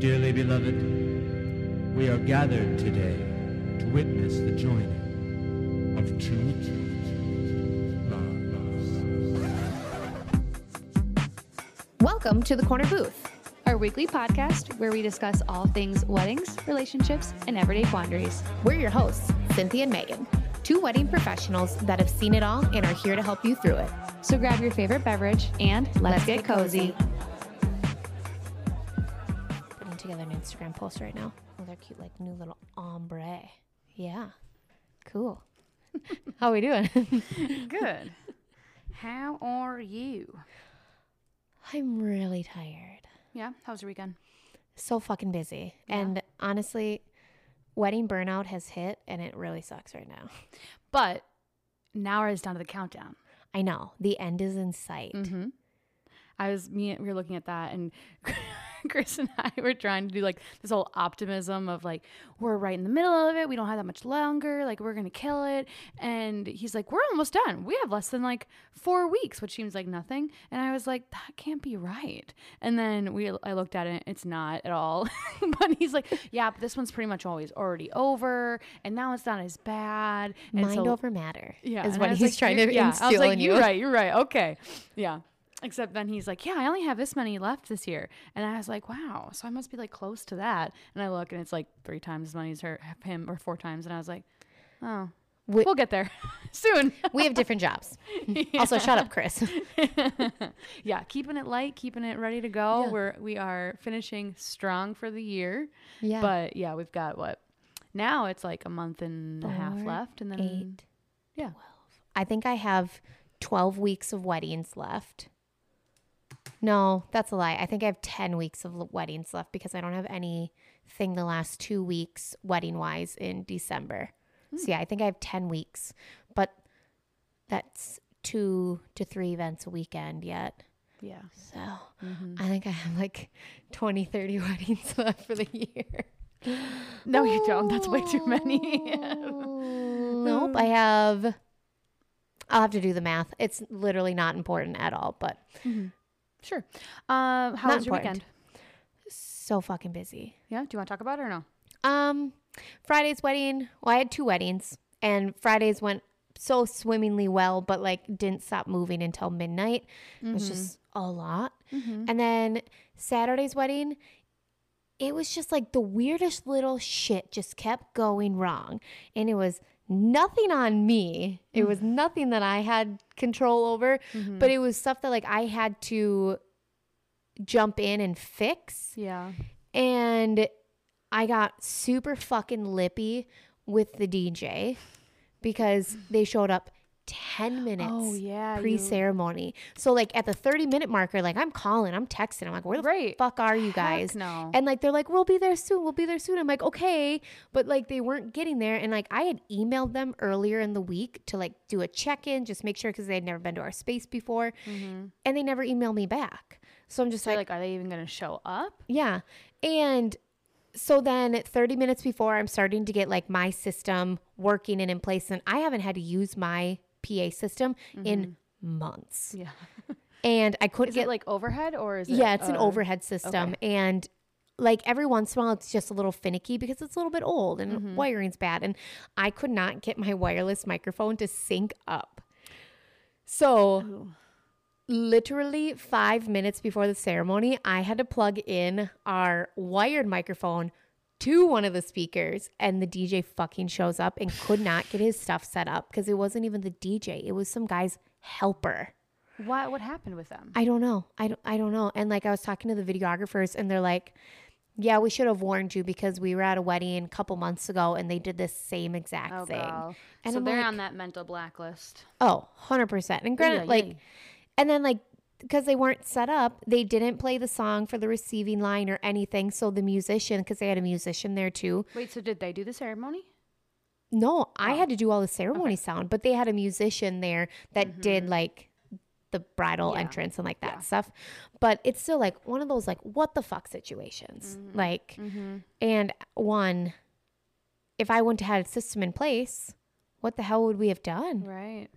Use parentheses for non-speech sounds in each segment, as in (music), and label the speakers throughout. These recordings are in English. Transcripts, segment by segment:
Speaker 1: Dearly beloved, we are gathered today to witness the joining of two.
Speaker 2: Welcome to the Corner Booth.
Speaker 3: our weekly podcast where we discuss all things weddings, relationships, and everyday quandaries.
Speaker 2: We're your hosts, Cynthia and Megan, two wedding professionals that have seen it all and are here to help you through it.
Speaker 3: So grab your favorite beverage and let's,
Speaker 2: Let's
Speaker 3: get,
Speaker 2: get
Speaker 3: cozy.
Speaker 2: cozy. Instagram post right now. Oh, they're cute, like new little ombre. Yeah, cool. (laughs) How are we doing? (laughs)
Speaker 3: Good. How are you?
Speaker 2: I'm really tired.
Speaker 3: Yeah, how was your weekend?
Speaker 2: So fucking busy.
Speaker 3: Yeah.
Speaker 2: And honestly, wedding burnout has hit and it really sucks right now.
Speaker 3: But now we're down to the countdown.
Speaker 2: I know. The end is in sight.
Speaker 3: Mm-hmm. I was me. We were looking at that, and (laughs) (laughs) Chris and I were trying to do like this whole optimism of like we're right in the middle of it. We don't have that much longer. Like we're gonna kill it. And he's like, we're almost done. We have less than like four weeks, which seems like nothing. And I was like, that can't be right. And then we, I looked at it. It's not at all. (laughs) but he's like, yeah, but this one's pretty much always already over, and now it's not as bad. And
Speaker 2: Mind
Speaker 3: so-
Speaker 2: over matter
Speaker 3: yeah,
Speaker 2: is what he's
Speaker 3: like,
Speaker 2: trying to
Speaker 3: yeah.
Speaker 2: instill
Speaker 3: I was like,
Speaker 2: in
Speaker 3: you're right, you're right. Okay, yeah. Except then he's like, yeah, I only have this many left this year, and I was like, wow, so I must be like close to that. And I look, and it's like three times as many as her, him, or four times, and I was like, oh,
Speaker 2: We-
Speaker 3: we'll get there (laughs) soon.
Speaker 2: We have different jobs. (laughs) (laughs) Also, shut up, Chris.
Speaker 3: yeah, keeping it light, keeping it ready to go.
Speaker 2: Yeah.
Speaker 3: We're we are finishing strong for the year,
Speaker 2: Yeah.
Speaker 3: but yeah, we've got what now? It's like a month and a half left, and then
Speaker 2: eight.
Speaker 3: yeah, 12.
Speaker 2: I think I have 12 weeks of weddings left. No, that's a lie. I think I have 10 weeks of weddings left because I don't have anything the last two weeks wedding wise in December. So, yeah, I think I have 10 weeks, but that's two to three events a weekend yet.
Speaker 3: yeah.
Speaker 2: So, mm-hmm. I think I have like 20, 30 (laughs) weddings left for the year.
Speaker 3: No, you don't. That's way too many. (laughs)
Speaker 2: nope, I have. I'll have to do the math. It's literally not important at all, but mm-hmm.
Speaker 3: Sure. Um, how
Speaker 2: Not
Speaker 3: was your
Speaker 2: important.
Speaker 3: weekend?
Speaker 2: so fucking busy.
Speaker 3: Yeah. Do you want to talk about it or no?
Speaker 2: Um, Friday's wedding. Well, I had two weddings, and Fridays went so swimmingly well, but like didn't stop moving until midnight. It was just a lot. And then Saturday's wedding, it was just like the weirdest little shit just kept going wrong, and it was nothing on me. It was mm-hmm. nothing that I had control over, mm-hmm. but it was stuff that like I had to jump in and fix
Speaker 3: Yeah.
Speaker 2: and I got super fucking lippy with the DJ because they showed up 10 minutes
Speaker 3: Oh, yeah,
Speaker 2: pre ceremony. So, like, at the 30 minute marker, like, I'm calling, I'm texting, I'm like, where the
Speaker 3: Right.
Speaker 2: fuck are you
Speaker 3: Heck
Speaker 2: guys?
Speaker 3: no.
Speaker 2: And like, they're like, we'll be there soon, we'll be there soon. I'm like, okay. But like, they weren't getting there. And like, I had emailed them earlier in the week to like do a check in, just make sure because they had never been to our space before. Mm-hmm. And they never emailed me back. So I'm just
Speaker 3: So,
Speaker 2: like,
Speaker 3: like, are they even going to show up?
Speaker 2: yeah. And so then 30 minutes before I'm starting to get like my system working and in place and I haven't had to use my PA system in months.
Speaker 3: Yeah. (laughs)
Speaker 2: And I couldn't
Speaker 3: Is
Speaker 2: get
Speaker 3: it like overhead or is it?
Speaker 2: Yeah, it's an
Speaker 3: uh,
Speaker 2: overhead system and like every once in a while it's just a little finicky because it's a little bit old and
Speaker 3: Mm-hmm.
Speaker 2: wiring's bad and I could not get my wireless microphone to sync up. So literally five minutes before the ceremony, I had to plug in our wired microphone to one of the speakers, and the DJ fucking shows up and could not get his stuff set up because it wasn't even the DJ, it was some guy's helper.
Speaker 3: What what happened with them?
Speaker 2: I don't know. I don't, I don't know. And like I was talking to the videographers, and they're like, "Yeah, we should have warned you because we were at a wedding a couple months ago, and they did this same exact
Speaker 3: oh,
Speaker 2: thing."
Speaker 3: girl.
Speaker 2: And
Speaker 3: so
Speaker 2: I'm
Speaker 3: they're
Speaker 2: like-
Speaker 3: on that mental blacklist.
Speaker 2: Oh, 100%. And granted,
Speaker 3: yeah,
Speaker 2: like,
Speaker 3: yeah.
Speaker 2: and then, like, because they weren't set up, they didn't play the song for the receiving line or anything. So the musician, because they had a musician there too.
Speaker 3: Wait, so did they do the ceremony?
Speaker 2: No,
Speaker 3: Oh.
Speaker 2: I had to do all the ceremony sound, but they had a musician there that did like the bridal
Speaker 3: Mm-hmm. Yeah.
Speaker 2: entrance and like that
Speaker 3: Yeah.
Speaker 2: stuff. But it's still like one of those like what the fuck situations.
Speaker 3: Mm-hmm.
Speaker 2: Like, and one, if I wouldn't have had a system in place, what the hell would we have done?
Speaker 3: Right.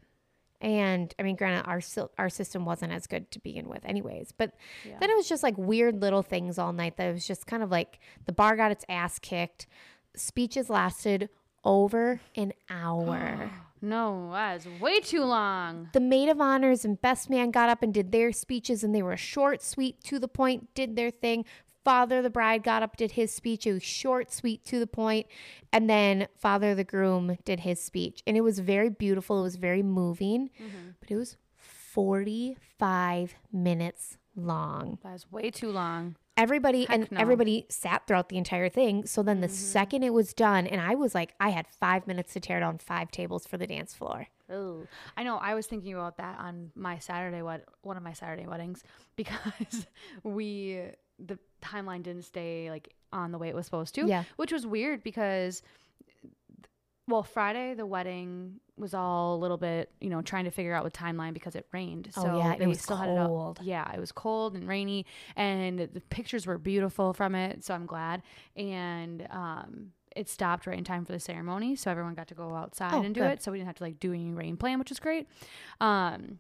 Speaker 2: And I mean, granted, our our system wasn't as good to begin with, anyways. But
Speaker 3: Yeah.
Speaker 2: then it was just like weird little things all night. That it was just kind of like the bar got its ass kicked. Speeches lasted over an hour. (gasps)
Speaker 3: No, that's way too long.
Speaker 2: the maid of honors and best man got up and did their speeches, and they were short, sweet, to the point, did their thing. Father the bride got up, did his speech. It was short, sweet, to the point. And then Father the groom did his speech. And it was very beautiful. It was very moving, mm-hmm. but it was 45 minutes long.
Speaker 3: That's way too long.
Speaker 2: Everybody and
Speaker 3: no.
Speaker 2: everybody sat throughout the entire thing. So then the mm-hmm. second it was done, and I was like, I had five minutes to tear down five tables for the dance floor.
Speaker 3: Oh, I know. I was thinking about that on my Saturday wed one of my Saturday weddings (laughs) because we the timeline didn't stay like on the way it was supposed to.
Speaker 2: Yeah.
Speaker 3: which was weird because well, Friday the wedding was all a little bit you know trying to figure out the timeline because it rained. So
Speaker 2: Oh, yeah, it was
Speaker 3: still had it
Speaker 2: cold.
Speaker 3: Yeah, it was cold and rainy, and the pictures were beautiful from it. So I'm glad. And um, it stopped right in time for the ceremony, so everyone got to go outside
Speaker 2: Oh,
Speaker 3: and do
Speaker 2: good.
Speaker 3: it. So we didn't have to like do any rain plan, which was great. Um,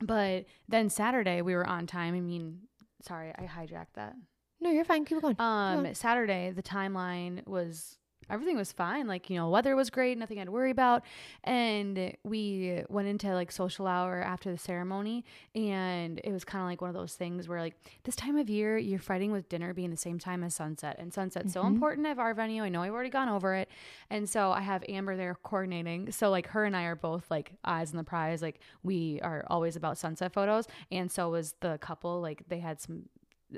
Speaker 3: but then Saturday we were on time. I mean, sorry, I hijacked that.
Speaker 2: No, you're fine. Keep going.
Speaker 3: Um, Saturday the timeline was everything was fine. Like you know, weather was great, nothing I had to worry about, and we went into like social hour after the ceremony, and it was kind of like one of those things where like this time of year you're fighting with dinner being the same time as sunset, and sunset's so mm-hmm. important at our venue. I know I've already gone over it, and so I have Amber there coordinating. So like her and I are both like eyes on the prize. Like we are always about sunset photos, and so was the couple. Like they had some.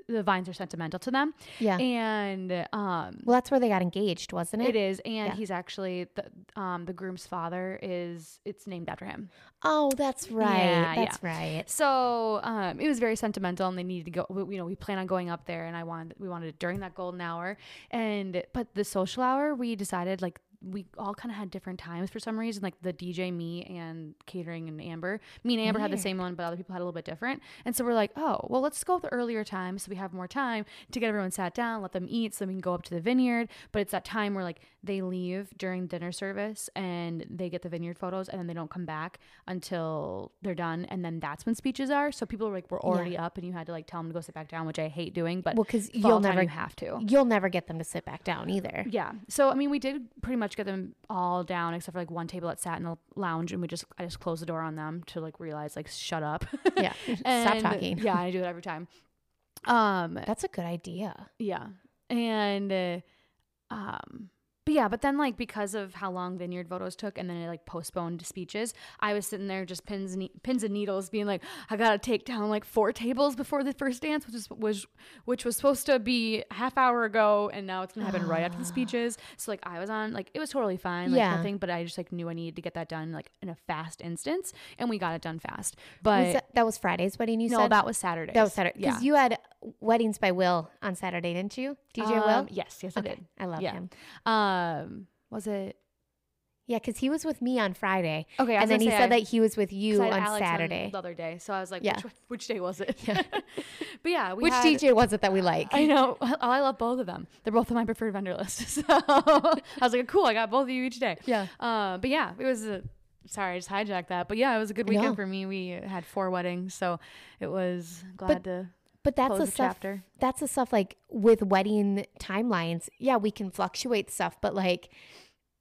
Speaker 3: The vines are sentimental to them,
Speaker 2: yeah.
Speaker 3: and um,
Speaker 2: well, that's where they got engaged, wasn't it?
Speaker 3: it is, and
Speaker 2: Yeah.
Speaker 3: he's actually the um the groom's father is it's named after him.
Speaker 2: Oh, that's right.
Speaker 3: Yeah,
Speaker 2: that's right.
Speaker 3: So um, it was very sentimental, and they needed to go. we- You know, we plan on going up there, and I wanted we wanted it during that golden hour, and but the social hour we decided like we all kind of had different times for some reason. Like the DJ, me, and catering, and Amber. Me and Amber had the same one, but other people had a little bit different. And so we're like, oh, well, let's go with the earlier time so we have more time to get everyone sat down, let them eat, so we can go up to the vineyard. But it's that time where like they leave during dinner service and they get the vineyard photos, and then they don't come back until they're done, and then that's when speeches are. So people were like, we're already up, and you had to like tell them to go sit back down, which I hate doing. But
Speaker 2: Well, because you'll never
Speaker 3: you have to.
Speaker 2: you'll never get them to sit back down either.
Speaker 3: Yeah. So I mean, we did pretty much get them all down except for like one table that sat in the lounge, and we just I just closed the door on them to like realize like shut up.
Speaker 2: Yeah. (laughs) Stop talking.
Speaker 3: Yeah, I do it every time. Um.
Speaker 2: That's a good idea.
Speaker 3: Yeah. And uh, um. But yeah, but then like because of how long Vineyard photos took, and then it like postponed speeches, I was sitting there just pins and ne- pins and needles, being like, I gotta take down like four tables before the first dance, which was which was supposed to be half hour ago, and now it's gonna happen right after the speeches. So like I was on like it was totally fine, like
Speaker 2: Yeah.
Speaker 3: nothing, but I just like knew I needed to get that done like in a fast instance, and we got it done fast. But
Speaker 2: Was that, that was Friday's wedding. You
Speaker 3: no,
Speaker 2: said
Speaker 3: that was Saturday.
Speaker 2: that was Saturday
Speaker 3: Yeah.
Speaker 2: because you had weddings by Will on Saturday, didn't you? DJ Will.
Speaker 3: Um, Yes, yes, I
Speaker 2: Okay.
Speaker 3: did.
Speaker 2: I love
Speaker 3: Yeah.
Speaker 2: him.
Speaker 3: Um, was it?
Speaker 2: Yeah, because he was with me on Friday,
Speaker 3: Okay,
Speaker 2: and then he said
Speaker 3: I-
Speaker 2: that he was with you on
Speaker 3: Alex
Speaker 2: Saturday.
Speaker 3: the other day. So I was like,
Speaker 2: Yeah.
Speaker 3: which, which day was it?
Speaker 2: Yeah. (laughs)
Speaker 3: but yeah, we
Speaker 2: Which
Speaker 3: had,
Speaker 2: DJ was it that we like?
Speaker 3: I know. (laughs) Oh, I love both of them. They're both on my preferred vendor list. (laughs) So I was like, cool. I got both of you each day.
Speaker 2: Yeah.
Speaker 3: Uh, but yeah, it was. A, sorry, I just hijacked that. But yeah, it was a good weekend
Speaker 2: No.
Speaker 3: for me. We had four weddings, so it was glad to.
Speaker 2: But that's
Speaker 3: close
Speaker 2: the
Speaker 3: the
Speaker 2: stuff.
Speaker 3: chapter.
Speaker 2: That's the stuff like with wedding timelines. Yeah, we can fluctuate stuff, but like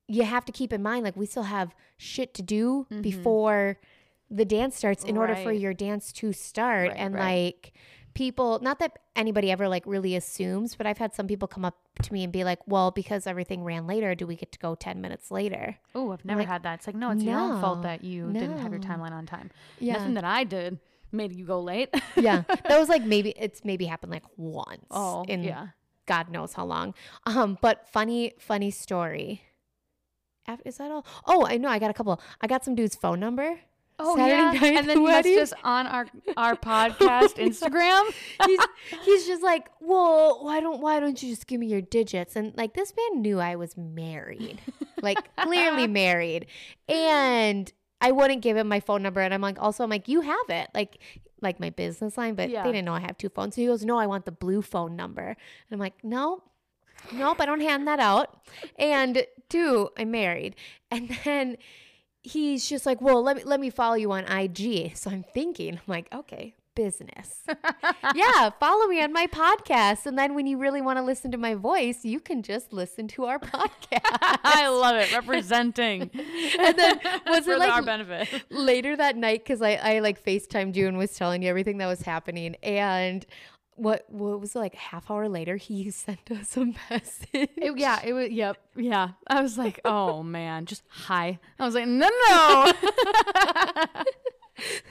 Speaker 2: you have to keep in mind, like we still have shit to do before the dance starts in order for
Speaker 3: Mm-hmm.
Speaker 2: Your dance to start.
Speaker 3: Right,
Speaker 2: and
Speaker 3: right.
Speaker 2: like people, not that anybody ever like really assumes, but I've had some people come up to me and be like, "Well, because everything ran later, do we get to go ten minutes later?"
Speaker 3: Oh, I've never
Speaker 2: like,
Speaker 3: had that. It's like, no, it's your own fault that you didn't have your timeline on time.
Speaker 2: Yeah.
Speaker 3: Nothing that I did made you go late. (laughs)
Speaker 2: yeah, that was like maybe it's maybe happened like once.
Speaker 3: oh,
Speaker 2: in
Speaker 3: yeah.
Speaker 2: God knows how long. Um, but funny, funny story. Is that all? Oh, I know. I got a couple. I got some dude's phone number.
Speaker 3: Oh
Speaker 2: Saturday
Speaker 3: yeah,
Speaker 2: night
Speaker 3: and then he
Speaker 2: wedding.
Speaker 3: messaged us on our our podcast (laughs) Instagram.
Speaker 2: he's (laughs) he's just like, well, why don't why don't you just give me your digits? And like this man knew I was married, like clearly married, and I wouldn't give him my phone number. And I'm like, also, I'm like, you have it, like like my business line, but
Speaker 3: Yeah.
Speaker 2: they didn't know I have two phones. So he goes, no, I want the blue phone number. And I'm like, no. Nope, I don't hand that out. And two, I'm married. And then he's just like, well, let me let me follow you on IG. So I'm thinking, I'm like, okay, business. (laughs) yeah, follow me on my podcast. And then when you really want to listen to my voice, you can just listen to our (laughs) podcast.
Speaker 3: I love it. Representing.
Speaker 2: and then (laughs) was
Speaker 3: For
Speaker 2: it like
Speaker 3: our benefit.
Speaker 2: later that night because I, I like FaceTimed you and was telling you everything that was happening. And what what was it, like half hour later he sent us a message.
Speaker 3: It- yeah, it was. Yep. Yeah. I was like, oh man, just hi. I was like, no, no,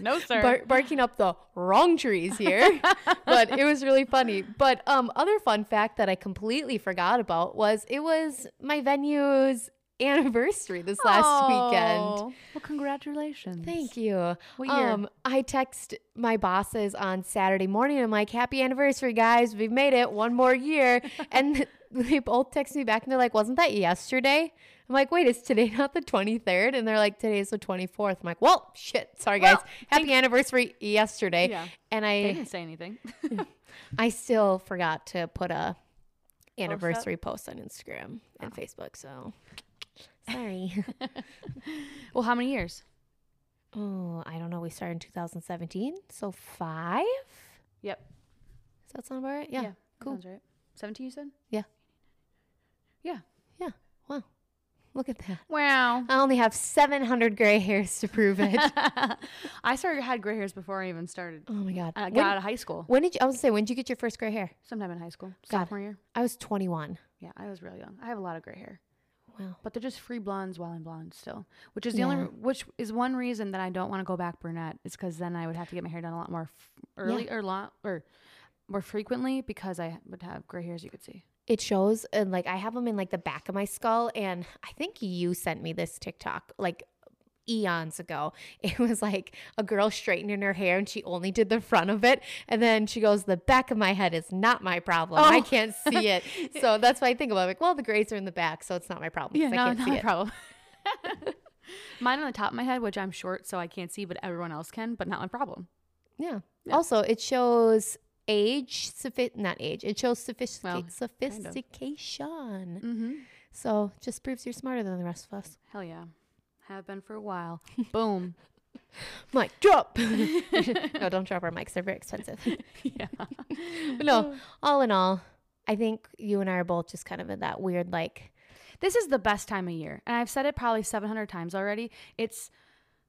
Speaker 3: no, sir.
Speaker 2: Bar- barking up the wrong trees here, (laughs) but it was really funny. But um, other fun fact that I completely forgot about was it was my venue's anniversary this last weekend.
Speaker 3: Oh, Well, congratulations.
Speaker 2: Thank you.
Speaker 3: What year?
Speaker 2: Um, I text my bosses on Saturday morning. I'm like, "Happy anniversary, guys! We've made it one more year." (laughs) and they both text me back and they're like, "Wasn't that yesterday?" I'm like, "Wait, is today (laughs) not the 23rd?" And they're like, "Today's the 24th." I'm like, "Well, shit. Sorry, guys.
Speaker 3: Well,
Speaker 2: Happy anniversary yesterday."
Speaker 3: Yeah.
Speaker 2: And
Speaker 3: They
Speaker 2: I,
Speaker 3: didn't say anything. (laughs)
Speaker 2: I still forgot to put a anniversary post on Instagram and oh. Facebook. So sorry. (laughs)
Speaker 3: well, how many years?
Speaker 2: oh, I don't know. We started in 2017, so five.
Speaker 3: Yep.
Speaker 2: Does that sound about right? Yeah.
Speaker 3: that
Speaker 2: cool.
Speaker 3: Sounds right. 17, you said?
Speaker 2: Yeah.
Speaker 3: Yeah.
Speaker 2: Yeah. Wow. Look at that.
Speaker 3: Wow.
Speaker 2: I only have 700 gray hairs to prove it. (laughs)
Speaker 3: I started had gray hairs before I even started.
Speaker 2: oh my God.
Speaker 3: Uh, I got
Speaker 2: when,
Speaker 3: out of high school.
Speaker 2: when did you, I was gonna say, when did you get your first gray hair?
Speaker 3: Sometime in high school.
Speaker 2: God.
Speaker 3: Sophomore year.
Speaker 2: I was 21.
Speaker 3: Yeah, I was real young. I have a lot of gray hair.
Speaker 2: Wow.
Speaker 3: But they're just free blondes while I'm blonde still, which is the only which is one reason that I don't want to go back brunette is because then I would have to get my hair done a lot more f- early or lot or more frequently because I would have gray hairs. You could see.
Speaker 2: It shows, and like I have them in like the back of my skull, and I think you sent me this TikTok like eons ago. (laughs) It was like a girl straightening her hair, and she only did the front of it, and then she goes, "The back of my head is not my problem. I
Speaker 3: Oh.
Speaker 2: can't see it." (laughs) so that's why I think about it. Like, well, the grays are in the back, so it's not my problem. I
Speaker 3: no,
Speaker 2: can't
Speaker 3: not
Speaker 2: see it.
Speaker 3: problem. (laughs) Mine on the top of my head, which I'm short, so I can't see, but everyone else can, but not my problem.
Speaker 2: Yeah.
Speaker 3: Yeah.
Speaker 2: Also, it shows age, sophi- not age. It shows sophistica-
Speaker 3: Well, kind of.
Speaker 2: sophistication.
Speaker 3: Mm-hmm.
Speaker 2: So just proves you're smarter than the rest of us.
Speaker 3: Hell yeah, have been for a while. Boom. (laughs)
Speaker 2: Mic drop. (laughs) no, don't drop our mics. They're very expensive. (laughs)
Speaker 3: yeah.
Speaker 2: but no, all in all, I think you and I are both just kind of in that weird like.
Speaker 3: This is the best time of year. And I've said it probably 700 times already. It's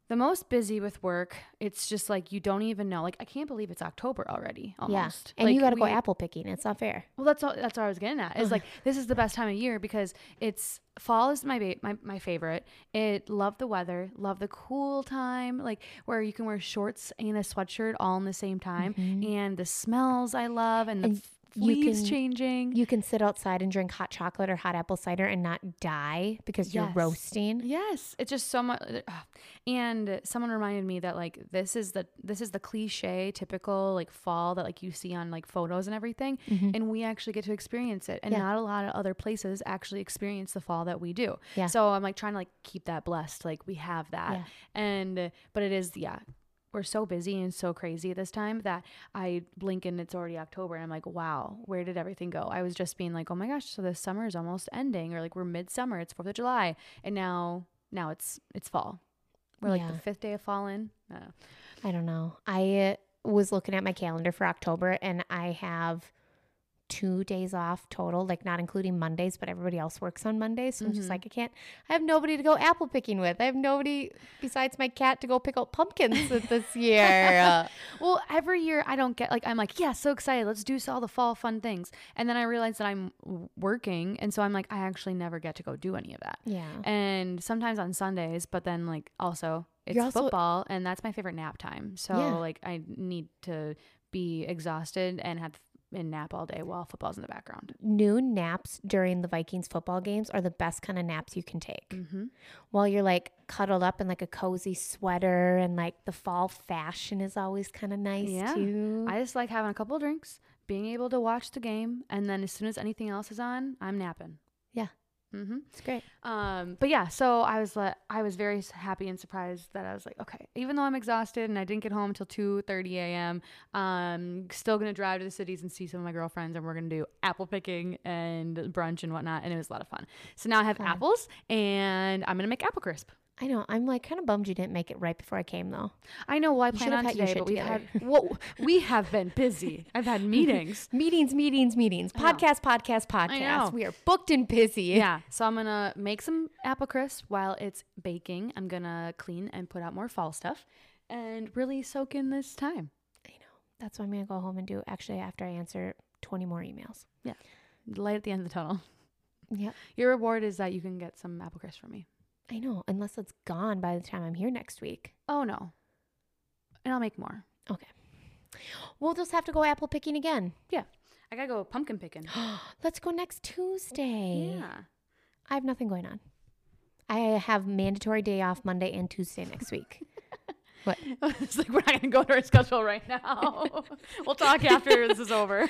Speaker 3: the most busy with work. It's just like you don't even know. Like I can't believe it's October already almost.
Speaker 2: Yeah. And you got to go apple picking. It's not fair.
Speaker 3: Well, that's all, that's what I was getting at. Is like this is the best time of year because it's fall is my ba- my my favorite. It love the weather, love the cool time, like where you can wear shorts and a sweatshirt all in the same time, mm-hmm. and the smells I love, and the
Speaker 2: And
Speaker 3: f-
Speaker 2: you
Speaker 3: leaves
Speaker 2: can-
Speaker 3: changing.
Speaker 2: You can sit outside and drink hot chocolate or hot apple cider and not die because you're roasting.
Speaker 3: Yes, it's just so much. And someone reminded me that like this is the this is the cliche, typical like fall that like you see on like photos and everything, and we actually get to experience it. And
Speaker 2: Mm-hmm. Yeah.
Speaker 3: not a lot of other places actually experience the fall that we do.
Speaker 2: Yeah.
Speaker 3: So I'm like trying to like keep that blessed, like we have that.
Speaker 2: Yeah.
Speaker 3: And but it is yeah. We're so busy and so crazy this time that I blink and it's already October and I'm like, wow, where did everything go? I was just being like, oh my gosh, so the summer is almost ending, or like we're midsummer, it's Fourth of July, and now now it's it's fall. We're like
Speaker 2: Yeah.
Speaker 3: the fifth day of fall in. I don't know.
Speaker 2: I don't know. I uh, was looking at my calendar for October and I have two days off total, like not including Mondays, but everybody else works on Mondays. So I'm just mm-hmm. like, I can't, I have nobody to go apple picking with. I have nobody besides my cat to go pick out pumpkins (laughs) this year. (laughs)
Speaker 3: Well, every year I don't get like I'm like, yeah, so excited. Let's do all the fall fun things. And then I realize that I'm working, and so I'm like, I actually never get to go do any of that.
Speaker 2: yeah.
Speaker 3: And sometimes on Sundays, but then like also it's
Speaker 2: also-
Speaker 3: football, and that's my favorite nap time. So
Speaker 2: Yeah.
Speaker 3: like I need to be exhausted and have and nap all day while football's in the background.
Speaker 2: Noon naps during the Vikings football games are the best kind of naps you can take.
Speaker 3: Mm-hmm.
Speaker 2: While you're like cuddled up in like a cozy sweater and like the fall fashion is always kind of nice
Speaker 3: Yeah.
Speaker 2: too.
Speaker 3: I just like having a couple drinks, being able to watch the game, and then as soon as anything else is on, I'm napping. Mm-hmm.
Speaker 2: it's great.
Speaker 3: Um, but yeah, so I was like, I was very happy and surprised that I was like, okay, even though I'm exhausted and I didn't get home until two thirty a.m., um, still gonna drive to the cities and see some of my girlfriends, and we're gonna do apple picking and brunch and whatnot, and it was a lot of fun. So now I have apples, and I'm gonna make apple crisp.
Speaker 2: I know. I'm like kind of bummed you didn't make it right before I came though.
Speaker 3: I know. Well, I
Speaker 2: You
Speaker 3: plan on today, but we've
Speaker 2: together.
Speaker 3: had (laughs) well, we have been busy. I've had (laughs) meetings.
Speaker 2: Meetings, meetings, meetings. Podcast, podcast, podcast. We are booked and busy.
Speaker 3: yeah. (laughs) So I'm gonna make some apple crisp while it's baking. I'm gonna clean and put out more fall stuff, and really soak in this time.
Speaker 2: I know. That's what I'm gonna go home and do. Actually, after I answer 20 more emails. Yeah.
Speaker 3: Light at the end of the tunnel.
Speaker 2: Yeah.
Speaker 3: Your reward is that you can get some apple crisp from me.
Speaker 2: I know. Unless it's gone by the time I'm here next week.
Speaker 3: Oh no. And I'll make more. Okay.
Speaker 2: We'll just have to go apple picking again. Yeah.
Speaker 3: I gotta go pumpkin picking. (gasps)
Speaker 2: Let's go next Tuesday.
Speaker 3: yeah.
Speaker 2: I have nothing going on. I have mandatory day off Monday and Tuesday next week. (laughs) What? (laughs)
Speaker 3: it's like we're not gonna go to our schedule right now. (laughs) we'll talk after this is over.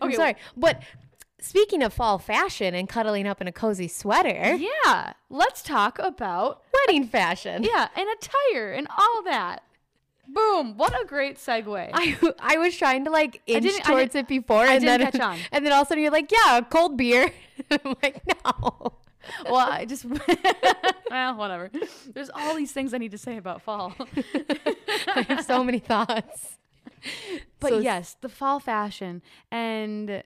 Speaker 2: I'm sorry. But speaking of fall fashion and cuddling up in a cozy sweater,
Speaker 3: Yeah. Let's talk about
Speaker 2: wedding fashion.
Speaker 3: yeah and attire and all that. Boom! What a great segue. (laughs)
Speaker 2: I, I was trying to like inch towards it before, and then
Speaker 3: catch on. (laughs)
Speaker 2: and then all of a sudden you're like, yeah, cold beer. (laughs) I'm like, no.
Speaker 3: well, I just well, whatever. There's all these things I need to say about fall.
Speaker 2: I have so many thoughts.
Speaker 3: But
Speaker 2: So-
Speaker 3: yes, the fall fashion and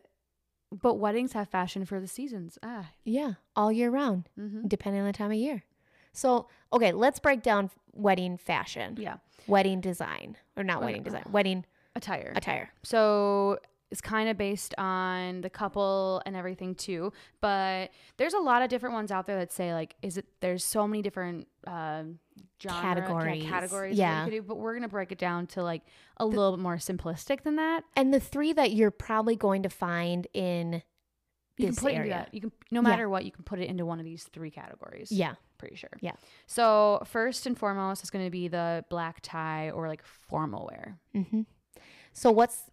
Speaker 3: but weddings have fashion for the seasons. Ah.
Speaker 2: Yeah, all year round,
Speaker 3: Mm-hmm.
Speaker 2: depending on the time of year. So, okay, let's break down wedding fashion,
Speaker 3: Yeah.
Speaker 2: wedding design, or not
Speaker 3: Wed-
Speaker 2: wedding design, wedding
Speaker 3: Attire.
Speaker 2: attire.
Speaker 3: So it's kind of based on the couple and everything too. But there's a lot of different ones out there that say like, is it? There's so many different um, genre,
Speaker 2: Categories.
Speaker 3: yeah, categories.
Speaker 2: Yeah.
Speaker 3: Yeah. Do, but we're gonna break it down to like a little bit more simplistic than that.
Speaker 2: And the three that you're probably going to find in
Speaker 3: You
Speaker 2: this
Speaker 3: can put it into
Speaker 2: area.
Speaker 3: that. You can no
Speaker 2: Yeah.
Speaker 3: matter what, you can put it into one of these three categories.
Speaker 2: Yeah.
Speaker 3: pretty sure.
Speaker 2: Yeah.
Speaker 3: So first and foremost is going to be the black tie or like formal wear.
Speaker 2: hmm So what's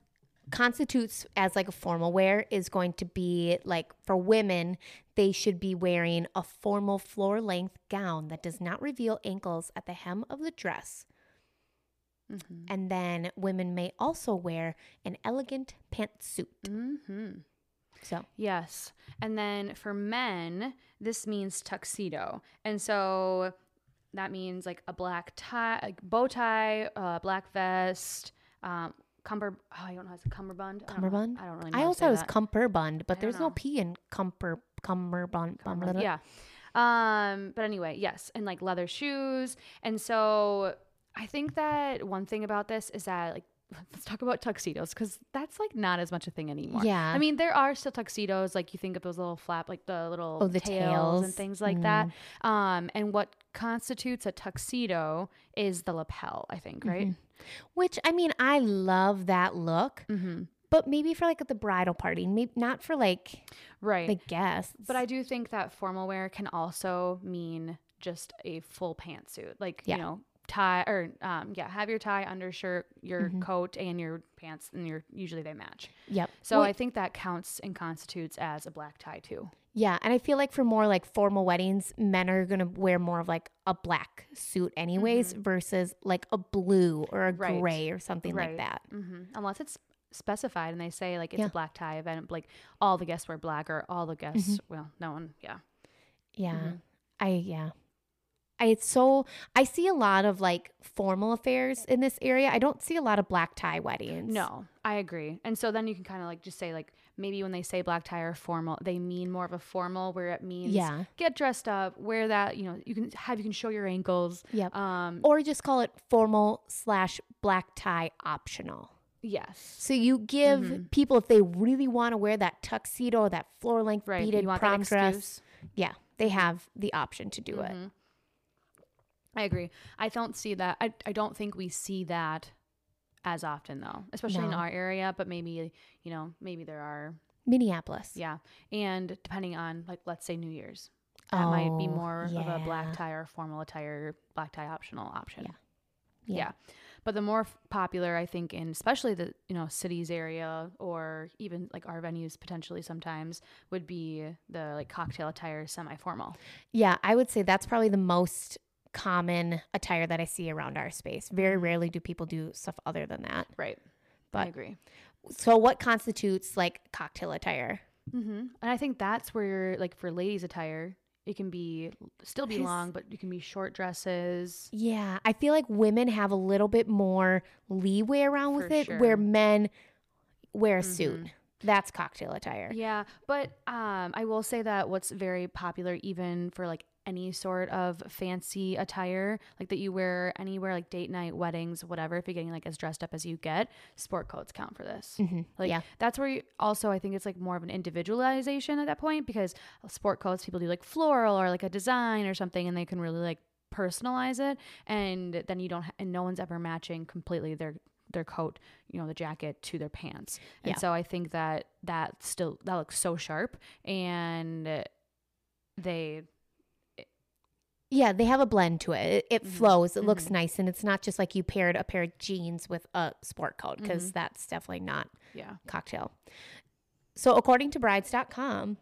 Speaker 2: constitutes as like a formal wear is going to be like for women, they should be wearing a formal floor length gown that does not reveal ankles at the hem of the dress.
Speaker 3: Mm-hmm.
Speaker 2: And then women may also wear an elegant pantsuit.
Speaker 3: Mm-hmm.
Speaker 2: So
Speaker 3: Yes. And then for men, this means tuxedo. And so that means like a black tie, like bow tie, uh, black vest, um, cumber. Oh, I don't know. It's a cummerbund. I don't.
Speaker 2: Cummerbund?
Speaker 3: I don't really know.
Speaker 2: I
Speaker 3: how to
Speaker 2: always
Speaker 3: say
Speaker 2: thought it was
Speaker 3: that.
Speaker 2: cumperbund, but there's
Speaker 3: don't
Speaker 2: no. P in cumper cummerbund.
Speaker 3: Cummerbund, Yeah. Um, but anyway, yes, and like leather shoes. And so I think that one thing about this is that like let's talk about tuxedos because that's like not as much a thing anymore.
Speaker 2: Yeah.
Speaker 3: I mean, there are still tuxedos, like you think of those little flap, like the little
Speaker 2: Oh, the
Speaker 3: tails,
Speaker 2: tails.
Speaker 3: and things like that. Um, and what constitutes a tuxedo is the lapel, I think, right?
Speaker 2: Which I mean, I love that look,
Speaker 3: Mm-hmm.
Speaker 2: but maybe for like at the bridal party, maybe not for like
Speaker 3: Right.
Speaker 2: the guests.
Speaker 3: But I do think that formal wear can also mean just a full pantsuit, like
Speaker 2: Yeah.
Speaker 3: you know, tie or um, yeah, have your tie, undershirt, your
Speaker 2: Mm-hmm.
Speaker 3: coat, and your pants, and your usually they match.
Speaker 2: yep.
Speaker 3: So
Speaker 2: Well,
Speaker 3: I think that counts and constitutes as a black tie too.
Speaker 2: yeah, and I feel like for more like formal weddings, men are gonna wear more of like a black suit, anyways, versus like a blue or a
Speaker 3: Mm-hmm. Right.
Speaker 2: gray or something like
Speaker 3: Right.
Speaker 2: that.
Speaker 3: hmm Unless it's specified and they say like it's
Speaker 2: Yeah.
Speaker 3: a black tie event, like all the guests wear black or all the guests.
Speaker 2: Mm-hmm.
Speaker 3: Well, no one. Yeah.
Speaker 2: Yeah.
Speaker 3: Mm-hmm.
Speaker 2: I yeah. I it's so I see a lot of like formal affairs in this area. I don't see a lot of black tie weddings.
Speaker 3: No, I agree. And so then you can kind of like just say like maybe when they say black tie or formal, they mean more of a formal where it means
Speaker 2: Yeah.
Speaker 3: get dressed up, wear that, you know, you can have you can show your ankles.
Speaker 2: Yep.
Speaker 3: Um
Speaker 2: Or just call it formal slash black tie optional.
Speaker 3: yes.
Speaker 2: So you give
Speaker 3: Mm-hmm.
Speaker 2: people if they really want to wear that tuxedo, that floor length
Speaker 3: Right.
Speaker 2: beaded
Speaker 3: you want
Speaker 2: prom dress, yeah, they have the option to do it.
Speaker 3: I agree. I don't see that. I I don't think we see that as often though, especially in our area, but maybe, you know, maybe there are
Speaker 2: Minneapolis.
Speaker 3: Yeah. And depending on like let's say New Year's. That might be
Speaker 2: Oh,
Speaker 3: more of a black tie or formal attire, black tie optional option.
Speaker 2: Yeah.
Speaker 3: Yeah.
Speaker 2: Yeah.
Speaker 3: But the more f- popular I think in especially the, you know, cities area or even like our venues potentially sometimes would be the like cocktail attire semi formal.
Speaker 2: Yeah, I would say that's probably the most common attire that I see around our space. Very rarely do people do stuff other than that.
Speaker 3: Right. I agree.
Speaker 2: So, what constitutes like cocktail attire?
Speaker 3: Mm-hmm. And I think that's where like for ladies attire, it can be still be long, but you can be short dresses.
Speaker 2: Yeah, I feel like women have a little bit more leeway around with
Speaker 3: For
Speaker 2: it,
Speaker 3: sure.
Speaker 2: where men wear a suit. That's cocktail attire.
Speaker 3: Yeah, but um, I will say that what's very popular, even for like any sort of fancy attire, like that you wear anywhere, like date night, weddings, whatever. If you're getting like as dressed up as you get, sport coats count for this.
Speaker 2: Mhm.
Speaker 3: Like
Speaker 2: yeah,
Speaker 3: that's where you also I think it's like more of an individualization at that point because sport coats people do like floral or like a design or something, and they can really like personalize it, and then you don't ha- and no one's ever matching completely their their coat, you know, the jacket to their pants. And
Speaker 2: Yeah.
Speaker 3: so I think that that still that looks so sharp and they
Speaker 2: yeah, they have a blend to it. It, it
Speaker 3: Mhm.
Speaker 2: flows. It looks
Speaker 3: Mhm.
Speaker 2: nice, and it's not just like you paired a pair of jeans with a sport coat because
Speaker 3: Mhm.
Speaker 2: that's definitely not
Speaker 3: yeah.
Speaker 2: cocktail. So, according to brides.com,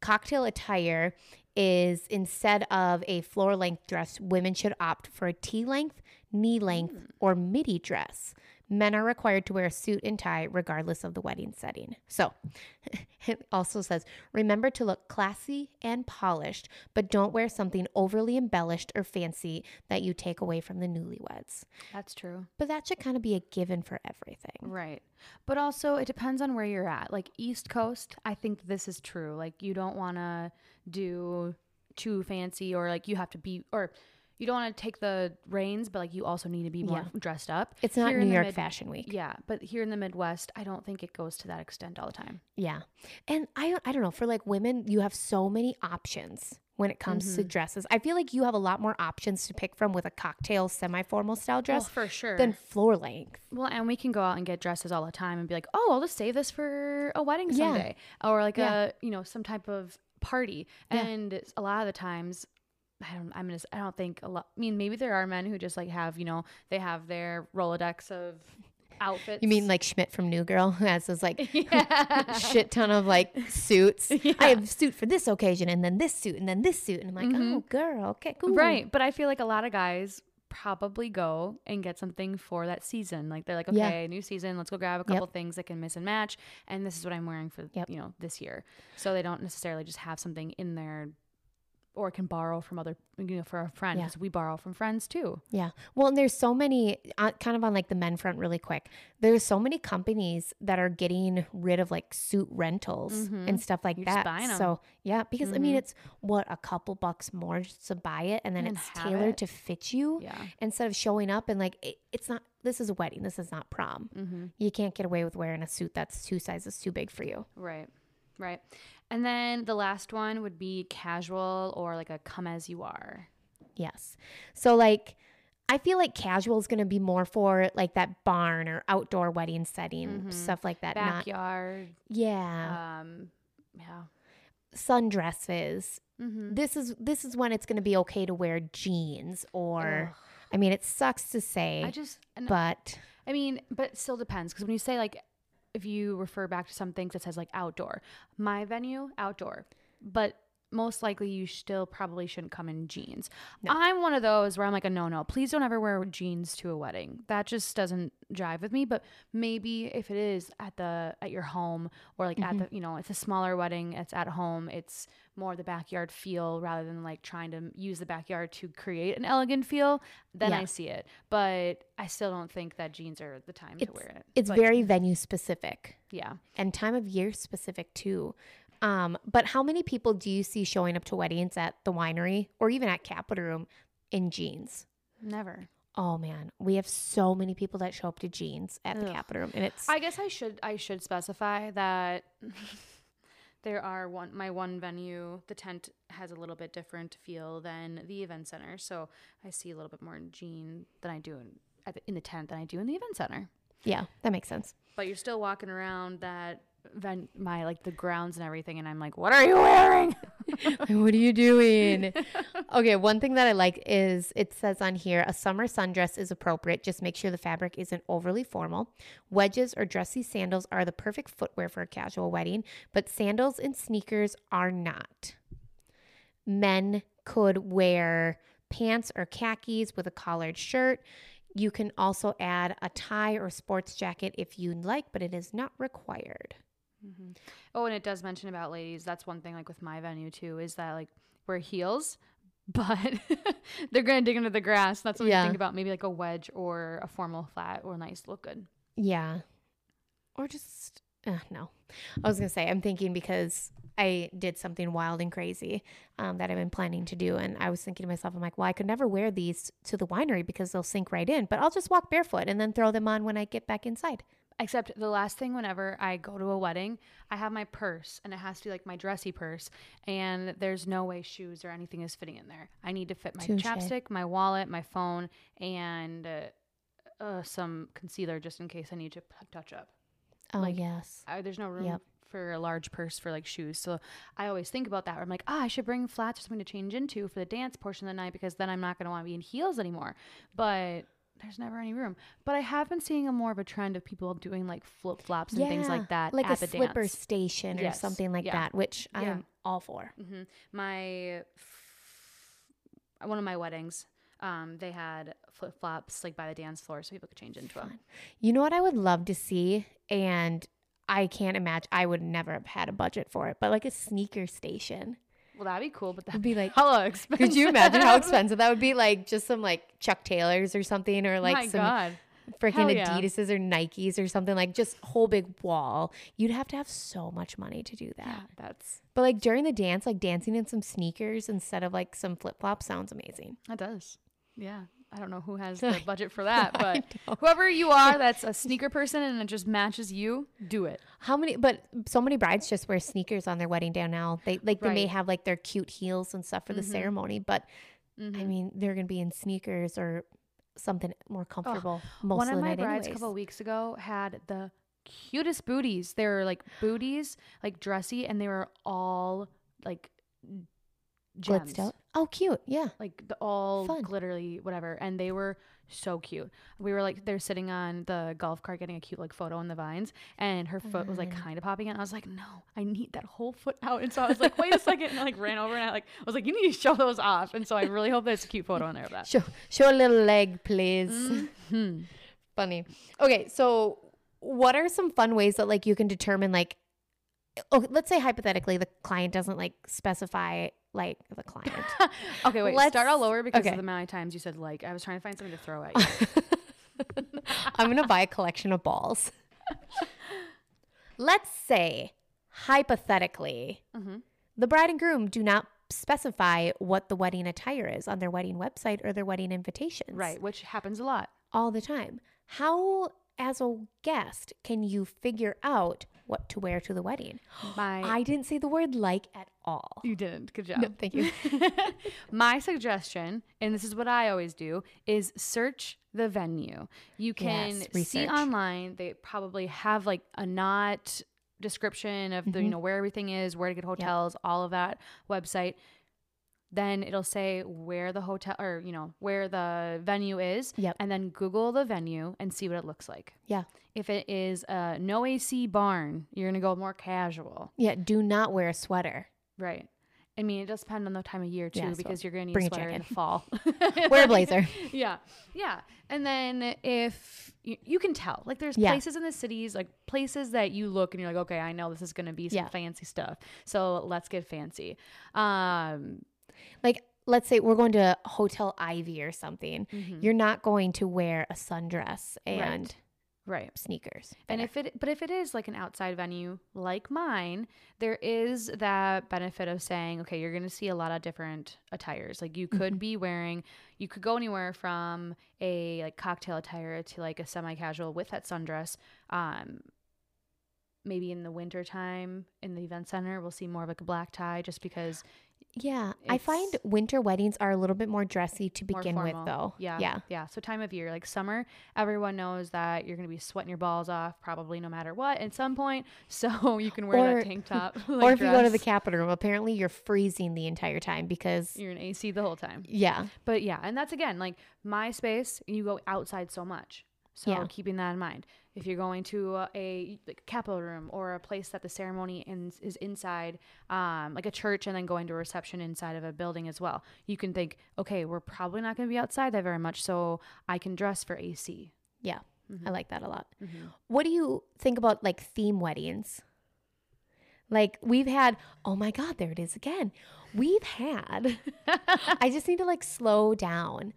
Speaker 2: cocktail attire is instead of a floor length dress, women should opt for a tea length, knee length,
Speaker 3: Mm.
Speaker 2: or midi dress. Men are required to wear a suit and tie regardless of the wedding setting. So, (laughs) it also says remember to look classy and polished, but don't wear something overly embellished or fancy that you take away from the newlyweds.
Speaker 3: That's true.
Speaker 2: But that should kind of be a given for everything.
Speaker 3: Right. But also, it depends on where you're at. Like East Coast, I think this is true. Like, you don't want to do too fancy, or like you have to be, or you don't want to take the reins, but like you also need to be more
Speaker 2: Yeah.
Speaker 3: dressed up.
Speaker 2: It's not
Speaker 3: Here
Speaker 2: New York
Speaker 3: Mid-
Speaker 2: Fashion Week.
Speaker 3: Yeah. But here in the Midwest, I don't think it goes to that extent all the time.
Speaker 2: Yeah. And I I don't know, for like women, you have so many options when it comes
Speaker 3: Mm-hmm.
Speaker 2: to dresses. I feel like you have a lot more options to pick from with a cocktail semi-formal style dress
Speaker 3: for sure.
Speaker 2: than floor length.
Speaker 3: Well, and we can go out and get dresses all the time and be like, oh, I'll just save this for a wedding
Speaker 2: Yeah.
Speaker 3: someday, or like
Speaker 2: Yeah.
Speaker 3: a you know some type of party.
Speaker 2: Yeah.
Speaker 3: And a lot of the times, I don't. I'm gonna. s- I don't think a lot. I mean, maybe there are men who just like have you know they have their rolodex of outfits.
Speaker 2: You mean like Schmidt from New Girl who has this like (laughs)
Speaker 3: yeah. (laughs)
Speaker 2: shit ton of like suits. (laughs)
Speaker 3: Yeah.
Speaker 2: I have a suit for this occasion and then this suit and then this suit. And I'm like,
Speaker 3: Mhm.
Speaker 2: oh girl, okay, cool.
Speaker 3: Right, but I feel like a lot of guys probably go and get something for that season. Like they're like,
Speaker 2: Yeah.
Speaker 3: okay, new season, let's go grab a couple things that can miss and match, and this is what I'm wearing for
Speaker 2: Yep.
Speaker 3: you know this year. So they don't necessarily just have something in there, or can borrow from other you know for a friend
Speaker 2: Yeah.
Speaker 3: because we borrow from friends too.
Speaker 2: Yeah. Well, and there's so many, uh, kind of on like the men front, really quick. There's so many companies that are getting rid of like suit rentals
Speaker 3: Mhm.
Speaker 2: and stuff like
Speaker 3: You're just
Speaker 2: that. So yeah, because I mean,
Speaker 3: Mhm.
Speaker 2: it's what a couple bucks more just to buy it, and then
Speaker 3: And
Speaker 2: it's tailored
Speaker 3: it.
Speaker 2: to fit you
Speaker 3: Yeah.
Speaker 2: instead of showing up and like it, it's not. This is a wedding. This is not prom.
Speaker 3: Mm-hmm.
Speaker 2: You can't get away with wearing a suit that's two sizes too big for you.
Speaker 3: Right. Right. And then the last one would be casual or like a come as you are.
Speaker 2: Yes. So like I feel like casual is going to be more for like that barn or outdoor wedding setting,
Speaker 3: Mhm.
Speaker 2: stuff like that. Not
Speaker 3: Backyard.
Speaker 2: yeah.
Speaker 3: Um. Yeah.
Speaker 2: Sundresses.
Speaker 3: Mm-hmm.
Speaker 2: This is this is when it's going to be okay to wear jeans or I mean it sucks to say,
Speaker 3: I just.
Speaker 2: but
Speaker 3: I mean, but it still depends because when you say like, if you refer back to some things that says like outdoor, my venue outdoor, but most likely you still probably shouldn't come in jeans.
Speaker 2: No.
Speaker 3: I'm one of those where I'm like a no no. Please don't ever wear jeans to a wedding. That just doesn't jive with me. But maybe if it is at the at your home or like
Speaker 2: Mm-hmm.
Speaker 3: at the you know it's a smaller wedding, it's at home, it's more the backyard feel rather than like trying to use the backyard to create an elegant feel. Then
Speaker 2: Yeah.
Speaker 3: I see it. But I still don't think that jeans are the time to wear it.
Speaker 2: it's
Speaker 3: But,
Speaker 2: very venue specific
Speaker 3: yeah.
Speaker 2: and time of year specific too. Um, but how many people do you see showing up to weddings at the winery or even at Capitol Room in jeans?
Speaker 3: Never.
Speaker 2: Oh man, we have so many people that show up to jeans at the
Speaker 3: Ugh.
Speaker 2: Capitol Room, and it's
Speaker 3: I guess I should I should specify that (laughs) there are one my one venue the tent has a little bit different feel than the event center so I see a little bit more in jean than I do in at the, in the tent than I do in the event center
Speaker 2: yeah, that makes sense.
Speaker 3: but you're still walking around that ven- my like the grounds and everything and I'm like what are you wearing (laughs)
Speaker 2: what are you doing? (laughs) okay, one thing that I like is it says on here a summer sundress is appropriate. Just make sure the fabric isn't overly formal. Wedges or dressy sandals are the perfect footwear for a casual wedding, but sandals and sneakers are not. Men could wear pants or khakis with a collared shirt. You can also add a tie or sports jacket if you'd like, but it is not required.
Speaker 3: Oh, and it does mention about ladies. That's one thing, like with my venue too, is that like wear heels, (laughs) but they're gonna dig into the grass. That's what
Speaker 2: Yeah.
Speaker 3: you think about. Maybe like a wedge or a formal flat or nice look good.
Speaker 2: Yeah. Or just uh, no. I was gonna say I'm thinking because I did something wild and crazy um, that I've been planning to do, and I was thinking to myself, I'm like, well, I could never wear these to the winery because they'll sink right in, but I'll just walk barefoot and then throw them on when I get back inside.
Speaker 3: Except the last thing, whenever I go to a wedding, I have my purse and it has to be like my dressy purse. And there's no way shoes or anything is fitting in there. I need to fit my
Speaker 2: Touche.
Speaker 3: chapstick, my wallet, my phone, and uh, uh, some concealer just in case I need to p- touch up.
Speaker 2: Oh
Speaker 3: Like,
Speaker 2: yes.
Speaker 3: I, there's no room
Speaker 2: Yep.
Speaker 3: for a large purse for like shoes. So I always think about that. Where I'm like, ah, I should bring flats or something to change into for the dance portion of the night because then I'm not going to want to be in heels anymore. But there's never any room. But I have been seeing a more of a trend of people doing like flip flops and things like that,
Speaker 2: like
Speaker 3: at
Speaker 2: a
Speaker 3: the
Speaker 2: slipper
Speaker 3: dance.
Speaker 2: station or
Speaker 3: Yes.
Speaker 2: something like
Speaker 3: Yeah.
Speaker 2: that, which I'm all for.
Speaker 3: hmm My f- one of my weddings, um, they had flip flops like by the dance floor so people could change into them.
Speaker 2: You know what I would love to see, and I can't imagine. I would never have had a budget for it, but like a sneaker station.
Speaker 3: Well, that'd be cool, but that'd
Speaker 2: be like (laughs)
Speaker 3: hella expensive.
Speaker 2: Could you imagine how (laughs) expensive that would be? Like just some like Chuck Taylors or something, or like
Speaker 3: My
Speaker 2: some
Speaker 3: God.
Speaker 2: freaking
Speaker 3: yeah.
Speaker 2: Adidas's or Nikes or something. Like just whole big wall. You'd have to have so much money to do that.
Speaker 3: Yeah, that's
Speaker 2: But like during the dance, like dancing in some sneakers instead of like some flip flops sounds amazing.
Speaker 3: that does. Yeah. I don't know who has the (laughs) budget for that, (laughs) but whoever you are that's a (laughs) sneaker person and it just matches you, do it.
Speaker 2: How many? But so many brides just wear sneakers on their wedding day now. They like they may have like their cute heels and stuff for the ceremony, but
Speaker 3: Mm-hmm.
Speaker 2: I mean they're gonna be in sneakers or something more comfortable most
Speaker 3: One
Speaker 2: of
Speaker 3: of my brides a couple of weeks ago had the cutest booties. They were like booties, like dressy, and they were all like gems.
Speaker 2: Out. Oh, cute. Yeah.
Speaker 3: like the all
Speaker 2: Fun.
Speaker 3: glittery whatever and they were so cute we were like they're sitting on the golf cart getting a cute like photo in the vines and her foot was like kind of popping out i was like no i need that whole foot out and so i was like wait a (laughs) second and i like ran over and i like i was like you need to show those off and so i really hope there's a cute photo in there of that
Speaker 2: Show show a little leg, please.
Speaker 3: Hmm.
Speaker 2: Funny. Okay, so what are some fun ways that like you can determine like oh, let's say hypothetically the client doesn't like specify like the client. (laughs)
Speaker 3: okay wait
Speaker 2: Let's-
Speaker 3: start all over because
Speaker 2: okay.
Speaker 3: of the amount of times you said like i was trying to find something to throw at you (laughs)
Speaker 2: I'm going to buy a collection of balls. (laughs) let's say hypothetically
Speaker 3: Mm-hmm.
Speaker 2: the bride and groom do not specify what the wedding attire is on their wedding website or their wedding invitations.
Speaker 3: right which happens a lot
Speaker 2: all the time. How, as a guest, can you figure out what to wear to the wedding? (gasps)
Speaker 3: my
Speaker 2: I didn't say the word like at all.
Speaker 3: you didn't good job
Speaker 2: No, thank you. (laughs)
Speaker 3: My suggestion, and this is what I always do, is search the venue. You can
Speaker 2: Yes,
Speaker 3: see online, they probably have like a not description of
Speaker 2: Mm-hmm.
Speaker 3: the, you know, where everything is, where to get hotels, all of that website. Then it'll say where the hotel or, you know, where the venue is.
Speaker 2: Yep.
Speaker 3: And then Google the venue and see what it looks like.
Speaker 2: Yeah.
Speaker 3: If it is a no AC barn, you're going to go more casual.
Speaker 2: Yeah. Do not wear a sweater.
Speaker 3: Right. I mean, it does depend on the time of year too,
Speaker 2: Yeah, so
Speaker 3: because you're going to need
Speaker 2: bring
Speaker 3: a
Speaker 2: a
Speaker 3: sweater in the fall. (laughs)
Speaker 2: Wear a blazer. (laughs)
Speaker 3: yeah, yeah. And then if you, you can tell, like, there's
Speaker 2: Yeah.
Speaker 3: places in the cities, like places that you look and you're like, okay, I know this is going to be some
Speaker 2: Yeah.
Speaker 3: fancy stuff. So let's get fancy. Um,
Speaker 2: Like, let's say we're going to Hotel Ivy or something.
Speaker 3: Mm-hmm.
Speaker 2: You're not going to wear a sundress and
Speaker 3: right.
Speaker 2: sneakers.
Speaker 3: And if it, but if it is like an outside venue like mine, there is that benefit of saying, okay, you're going to see a lot of different attires. Like you could be wearing, you could go anywhere from a like cocktail attire to like a semi-casual with that sundress. Um, maybe in the winter time in the event center, we'll see more of like a black tie, just because
Speaker 2: yeah, I find winter weddings are a little bit more dressy to begin with, though.
Speaker 3: Yeah,
Speaker 2: Yeah.
Speaker 3: yeah. So time of year, like summer, everyone knows that you're going to be sweating your balls off, probably no matter what, at some point. (laughs) So you can wear
Speaker 2: Or-
Speaker 3: that tank top, (laughs)
Speaker 2: or
Speaker 3: like
Speaker 2: if you go to the. Capitol Room, apparently you're freezing the entire time because,
Speaker 3: you're in AC the whole time.
Speaker 2: yeah.
Speaker 3: But yeah, and that's again like my space. You go outside so much, so
Speaker 2: Yeah.
Speaker 3: keeping that in mind. If you're going to a, a like Capitol room or a place that the ceremony is, is inside, um, like a church, and then going to a reception inside of a building as well, you can think, okay, we're probably not going to be outside that very much, so I can dress for AC.
Speaker 2: Yeah.
Speaker 3: Mm-hmm.
Speaker 2: I like that a lot. What do you think about like theme weddings? Like we've had, oh my God, there it is again. We've had, (laughs) I just need to like slow down.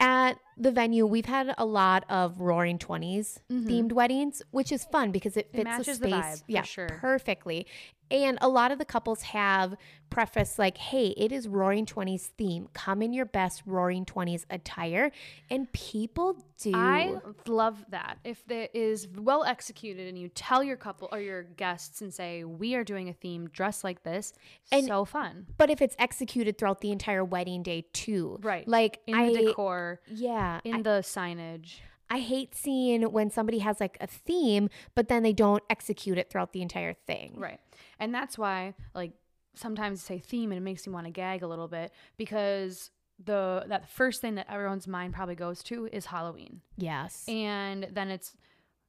Speaker 2: At the venue, we've had a lot of roaring 20s mm-hmm. themed weddings, which is fun because it fits the
Speaker 3: matches the
Speaker 2: space
Speaker 3: vibe,
Speaker 2: yeah,
Speaker 3: sure.
Speaker 2: perfectly. And a lot of the couples have prefaced like, hey, it is roaring 20s theme. Come in your best roaring 20s attire. And people do.
Speaker 3: I love that. If it is well executed and you tell your couple or your guests and say, we are doing a theme dressed like this,
Speaker 2: And-
Speaker 3: so fun.
Speaker 2: but if it's executed throughout the entire wedding day too.
Speaker 3: Right.
Speaker 2: Like
Speaker 3: In
Speaker 2: I
Speaker 3: the decor,
Speaker 2: yeah,
Speaker 3: in the signage.
Speaker 2: I hate seeing when somebody has like a theme, but then they don't execute it throughout the entire thing.
Speaker 3: Right. And that's why, like, sometimes say theme and it makes you want to gag a little bit because the that first thing that everyone's mind probably goes to is Halloween.
Speaker 2: Yes.
Speaker 3: And then it's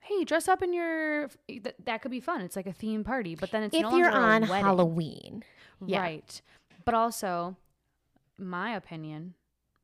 Speaker 3: hey, dress up in your th- that could be fun. It's like a theme party, but then it's
Speaker 2: if
Speaker 3: no
Speaker 2: you're on. Halloween. yeah.
Speaker 3: Right. But also, my opinion,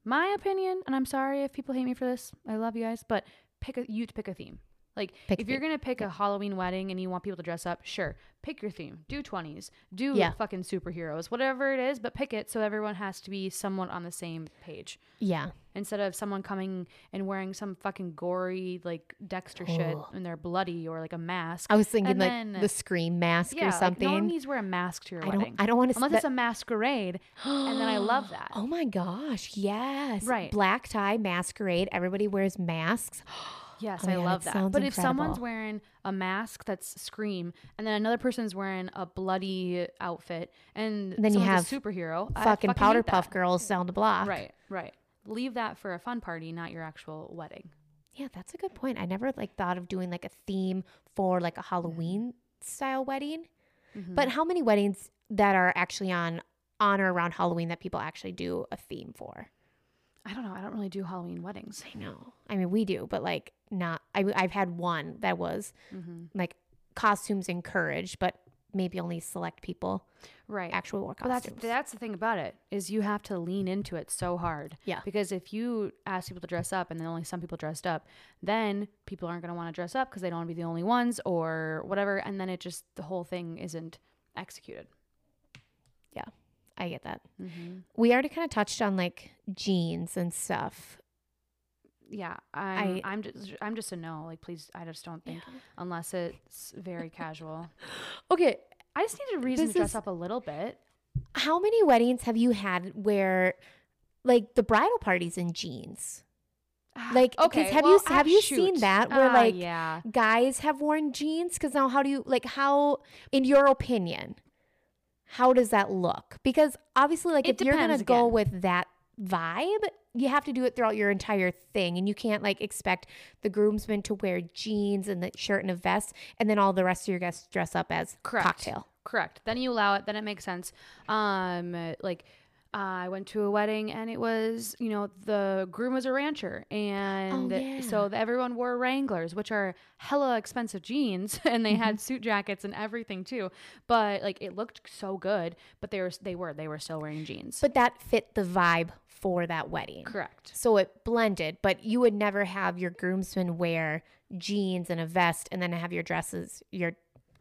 Speaker 3: my opinion, and I'm sorry if people hate me for this. I love you guys, but pick a you pick a theme. Like
Speaker 2: Pick
Speaker 3: if you're gonna pick a Halloween wedding and you want people to dress up, sure, pick your theme. Do twenties. Do
Speaker 2: Yeah.
Speaker 3: fucking superheroes, whatever it is, but pick it so everyone has to be somewhat on the same page.
Speaker 2: Yeah.
Speaker 3: Instead of someone coming and wearing some fucking gory like Dexter shit and they're bloody or like a mask.
Speaker 2: I was thinking
Speaker 3: And
Speaker 2: like
Speaker 3: then-
Speaker 2: the scream mask
Speaker 3: yeah,
Speaker 2: or
Speaker 3: like,
Speaker 2: something.
Speaker 3: no one needs to wear a mask to your
Speaker 2: I
Speaker 3: wedding.
Speaker 2: don't I don't want to
Speaker 3: Unless it's a masquerade, and then I love that. (gasps)
Speaker 2: Oh my gosh, yes.
Speaker 3: Right.
Speaker 2: Black tie masquerade. Everybody wears masks. (gasps) (gasps)
Speaker 3: Yes,
Speaker 2: Oh
Speaker 3: I
Speaker 2: God,
Speaker 3: love that. But if someone's wearing a mask that's Scream, and then another person's wearing a bloody outfit, and
Speaker 2: Then you have
Speaker 3: a superhero, I
Speaker 2: Fucking
Speaker 3: Powerpuff
Speaker 2: Girls down the block.
Speaker 3: Right, right. Leave that for a fun party, not your actual wedding.
Speaker 2: Yeah, that's a good point. I never like thought of doing like a theme for like a Halloween style wedding.
Speaker 3: Mm-hmm.
Speaker 2: But how many weddings that are actually on on or around Halloween that people actually do a theme for?
Speaker 3: I don't know. I don't really do Halloween weddings.
Speaker 2: I know. I mean, we do, but like not. I, I've had one that was
Speaker 3: Mm-hmm.
Speaker 2: like costumes encouraged, but maybe only select people
Speaker 3: Right.
Speaker 2: actually wore
Speaker 3: But that's that's the thing about it is you have to lean into it so hard.
Speaker 2: Yeah.
Speaker 3: Because if you ask people to dress up and then only some people dressed up, then people aren't going to want to dress up because they don't want to be the only ones or whatever, and then it just the whole thing isn't executed.
Speaker 2: I get that.
Speaker 3: Mm-hmm.
Speaker 2: We already kind of touched on like jeans and stuff.
Speaker 3: Yeah, I'm,
Speaker 2: I-
Speaker 3: am just I'm just a no. Like, please, I just don't think unless it's very casual. (laughs)
Speaker 2: Okay,
Speaker 3: I just need a reason
Speaker 2: This
Speaker 3: to dress
Speaker 2: is-
Speaker 3: up a little bit.
Speaker 2: how many weddings have you had where like the bridal parties in jeans? Like,
Speaker 3: okay,
Speaker 2: have you- have
Speaker 3: ah,
Speaker 2: you seen that where,
Speaker 3: Ah,
Speaker 2: like,
Speaker 3: yeah,
Speaker 2: Guys have worn jeans because now how do you like how in your opinion how does that look? Because obviously like
Speaker 3: It
Speaker 2: if you're gonna
Speaker 3: depends
Speaker 2: go with that vibe, you have to do it throughout your entire thing, and you can't like expect the groomsmen to wear jeans and the shirt and a vest, and then all the rest of your guests dress up as
Speaker 3: Correct.
Speaker 2: cocktail.
Speaker 3: Correct. Then you allow it. Then it makes sense. Um, like I went to a wedding and it was, you know, the groom was a rancher, and
Speaker 2: Oh, yeah.
Speaker 3: so the, everyone wore Wranglers, which are hella expensive jeans, (laughs) and they
Speaker 2: Mm-hmm.
Speaker 3: had suit jackets and everything too. But like it looked so good, but they were they were they were still wearing jeans.
Speaker 2: But that fit the vibe for that wedding.
Speaker 3: Correct.
Speaker 2: So it blended, but you would never have your groomsmen wear jeans and a vest and then have your dresses, your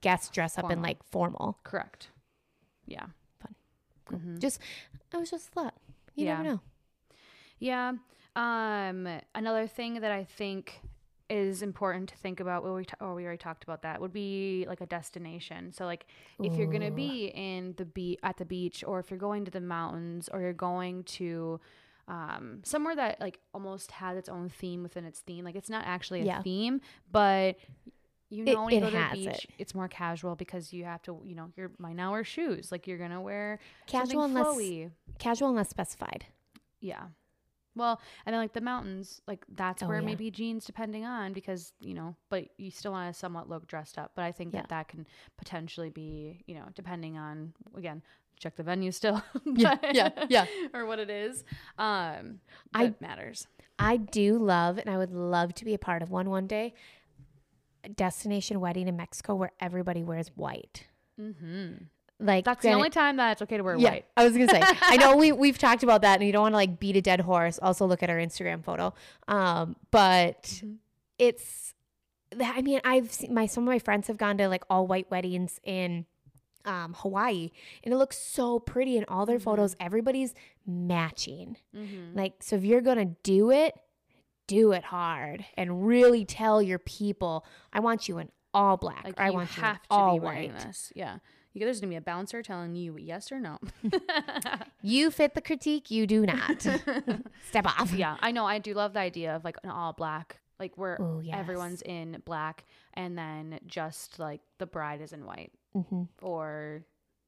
Speaker 2: guests dress up in like formal.
Speaker 3: Correct. Yeah.
Speaker 2: Cool.
Speaker 3: Mhm.
Speaker 2: Just, I was just a thought. You never know.
Speaker 3: Yeah. Um, another thing that I think is important to think about, well, we or we already talked about that, would be like a destination. So, like, if you're gonna be in the be at the beach, or if you're going to the mountains, or you're going to um, somewhere that like almost has its own theme within its theme. Like, it's not actually a
Speaker 2: Yeah.
Speaker 3: theme, but you
Speaker 2: It-
Speaker 3: know, when you
Speaker 2: it
Speaker 3: go to the
Speaker 2: has
Speaker 3: beach,
Speaker 2: it.
Speaker 3: it's more casual because you have to, you know, you're might now wear shoes. Like, you're gonna wear
Speaker 2: Casual unless
Speaker 3: flowy.
Speaker 2: casual unless specified.
Speaker 3: Yeah. Well, and then like the mountains, like that's
Speaker 2: Oh,
Speaker 3: where
Speaker 2: yeah.
Speaker 3: maybe jeans depending on because, you know, but you still want to somewhat look dressed up. But I think
Speaker 2: Yeah.
Speaker 3: that that can potentially be, you know, depending on, again, check the venue still. (laughs) (laughs)
Speaker 2: Yeah, yeah, yeah. (laughs)
Speaker 3: or what it is. Um,
Speaker 2: I-
Speaker 3: matters.
Speaker 2: I do love, and I would love to be a part of one one day. Destination wedding in Mexico where everybody wears white.
Speaker 3: Mm-hmm.
Speaker 2: Like
Speaker 3: That's the only time that it's okay to wear
Speaker 2: yeah,
Speaker 3: white.
Speaker 2: I was gonna say. I know we (laughs) we've talked about that, and you don't want to like beat a dead horse. Also, look at our Instagram photo. Um, but
Speaker 3: Mhm.
Speaker 2: it's. I mean, I've seen my some of my friends have gone to like all white weddings in um, Hawaii, and it looks so pretty in all their
Speaker 3: Mm-hmm.
Speaker 2: photos. Everybody's matching. Like, so if you're gonna do it, do it hard and really tell your people, I want you in all black.
Speaker 3: Like
Speaker 2: I
Speaker 3: you
Speaker 2: want you in
Speaker 3: have to
Speaker 2: all
Speaker 3: be wearing
Speaker 2: white.
Speaker 3: this. Yeah. You, there's gonna be a bouncer telling you yes or no. (laughs)
Speaker 2: You fit the critique. You do not. (laughs) Step off.
Speaker 3: yeah, I know. I do love the idea of like an all black, like where
Speaker 2: Ooh, yes.
Speaker 3: everyone's in black, and then just like the bride is in white,
Speaker 2: Mhm.
Speaker 3: or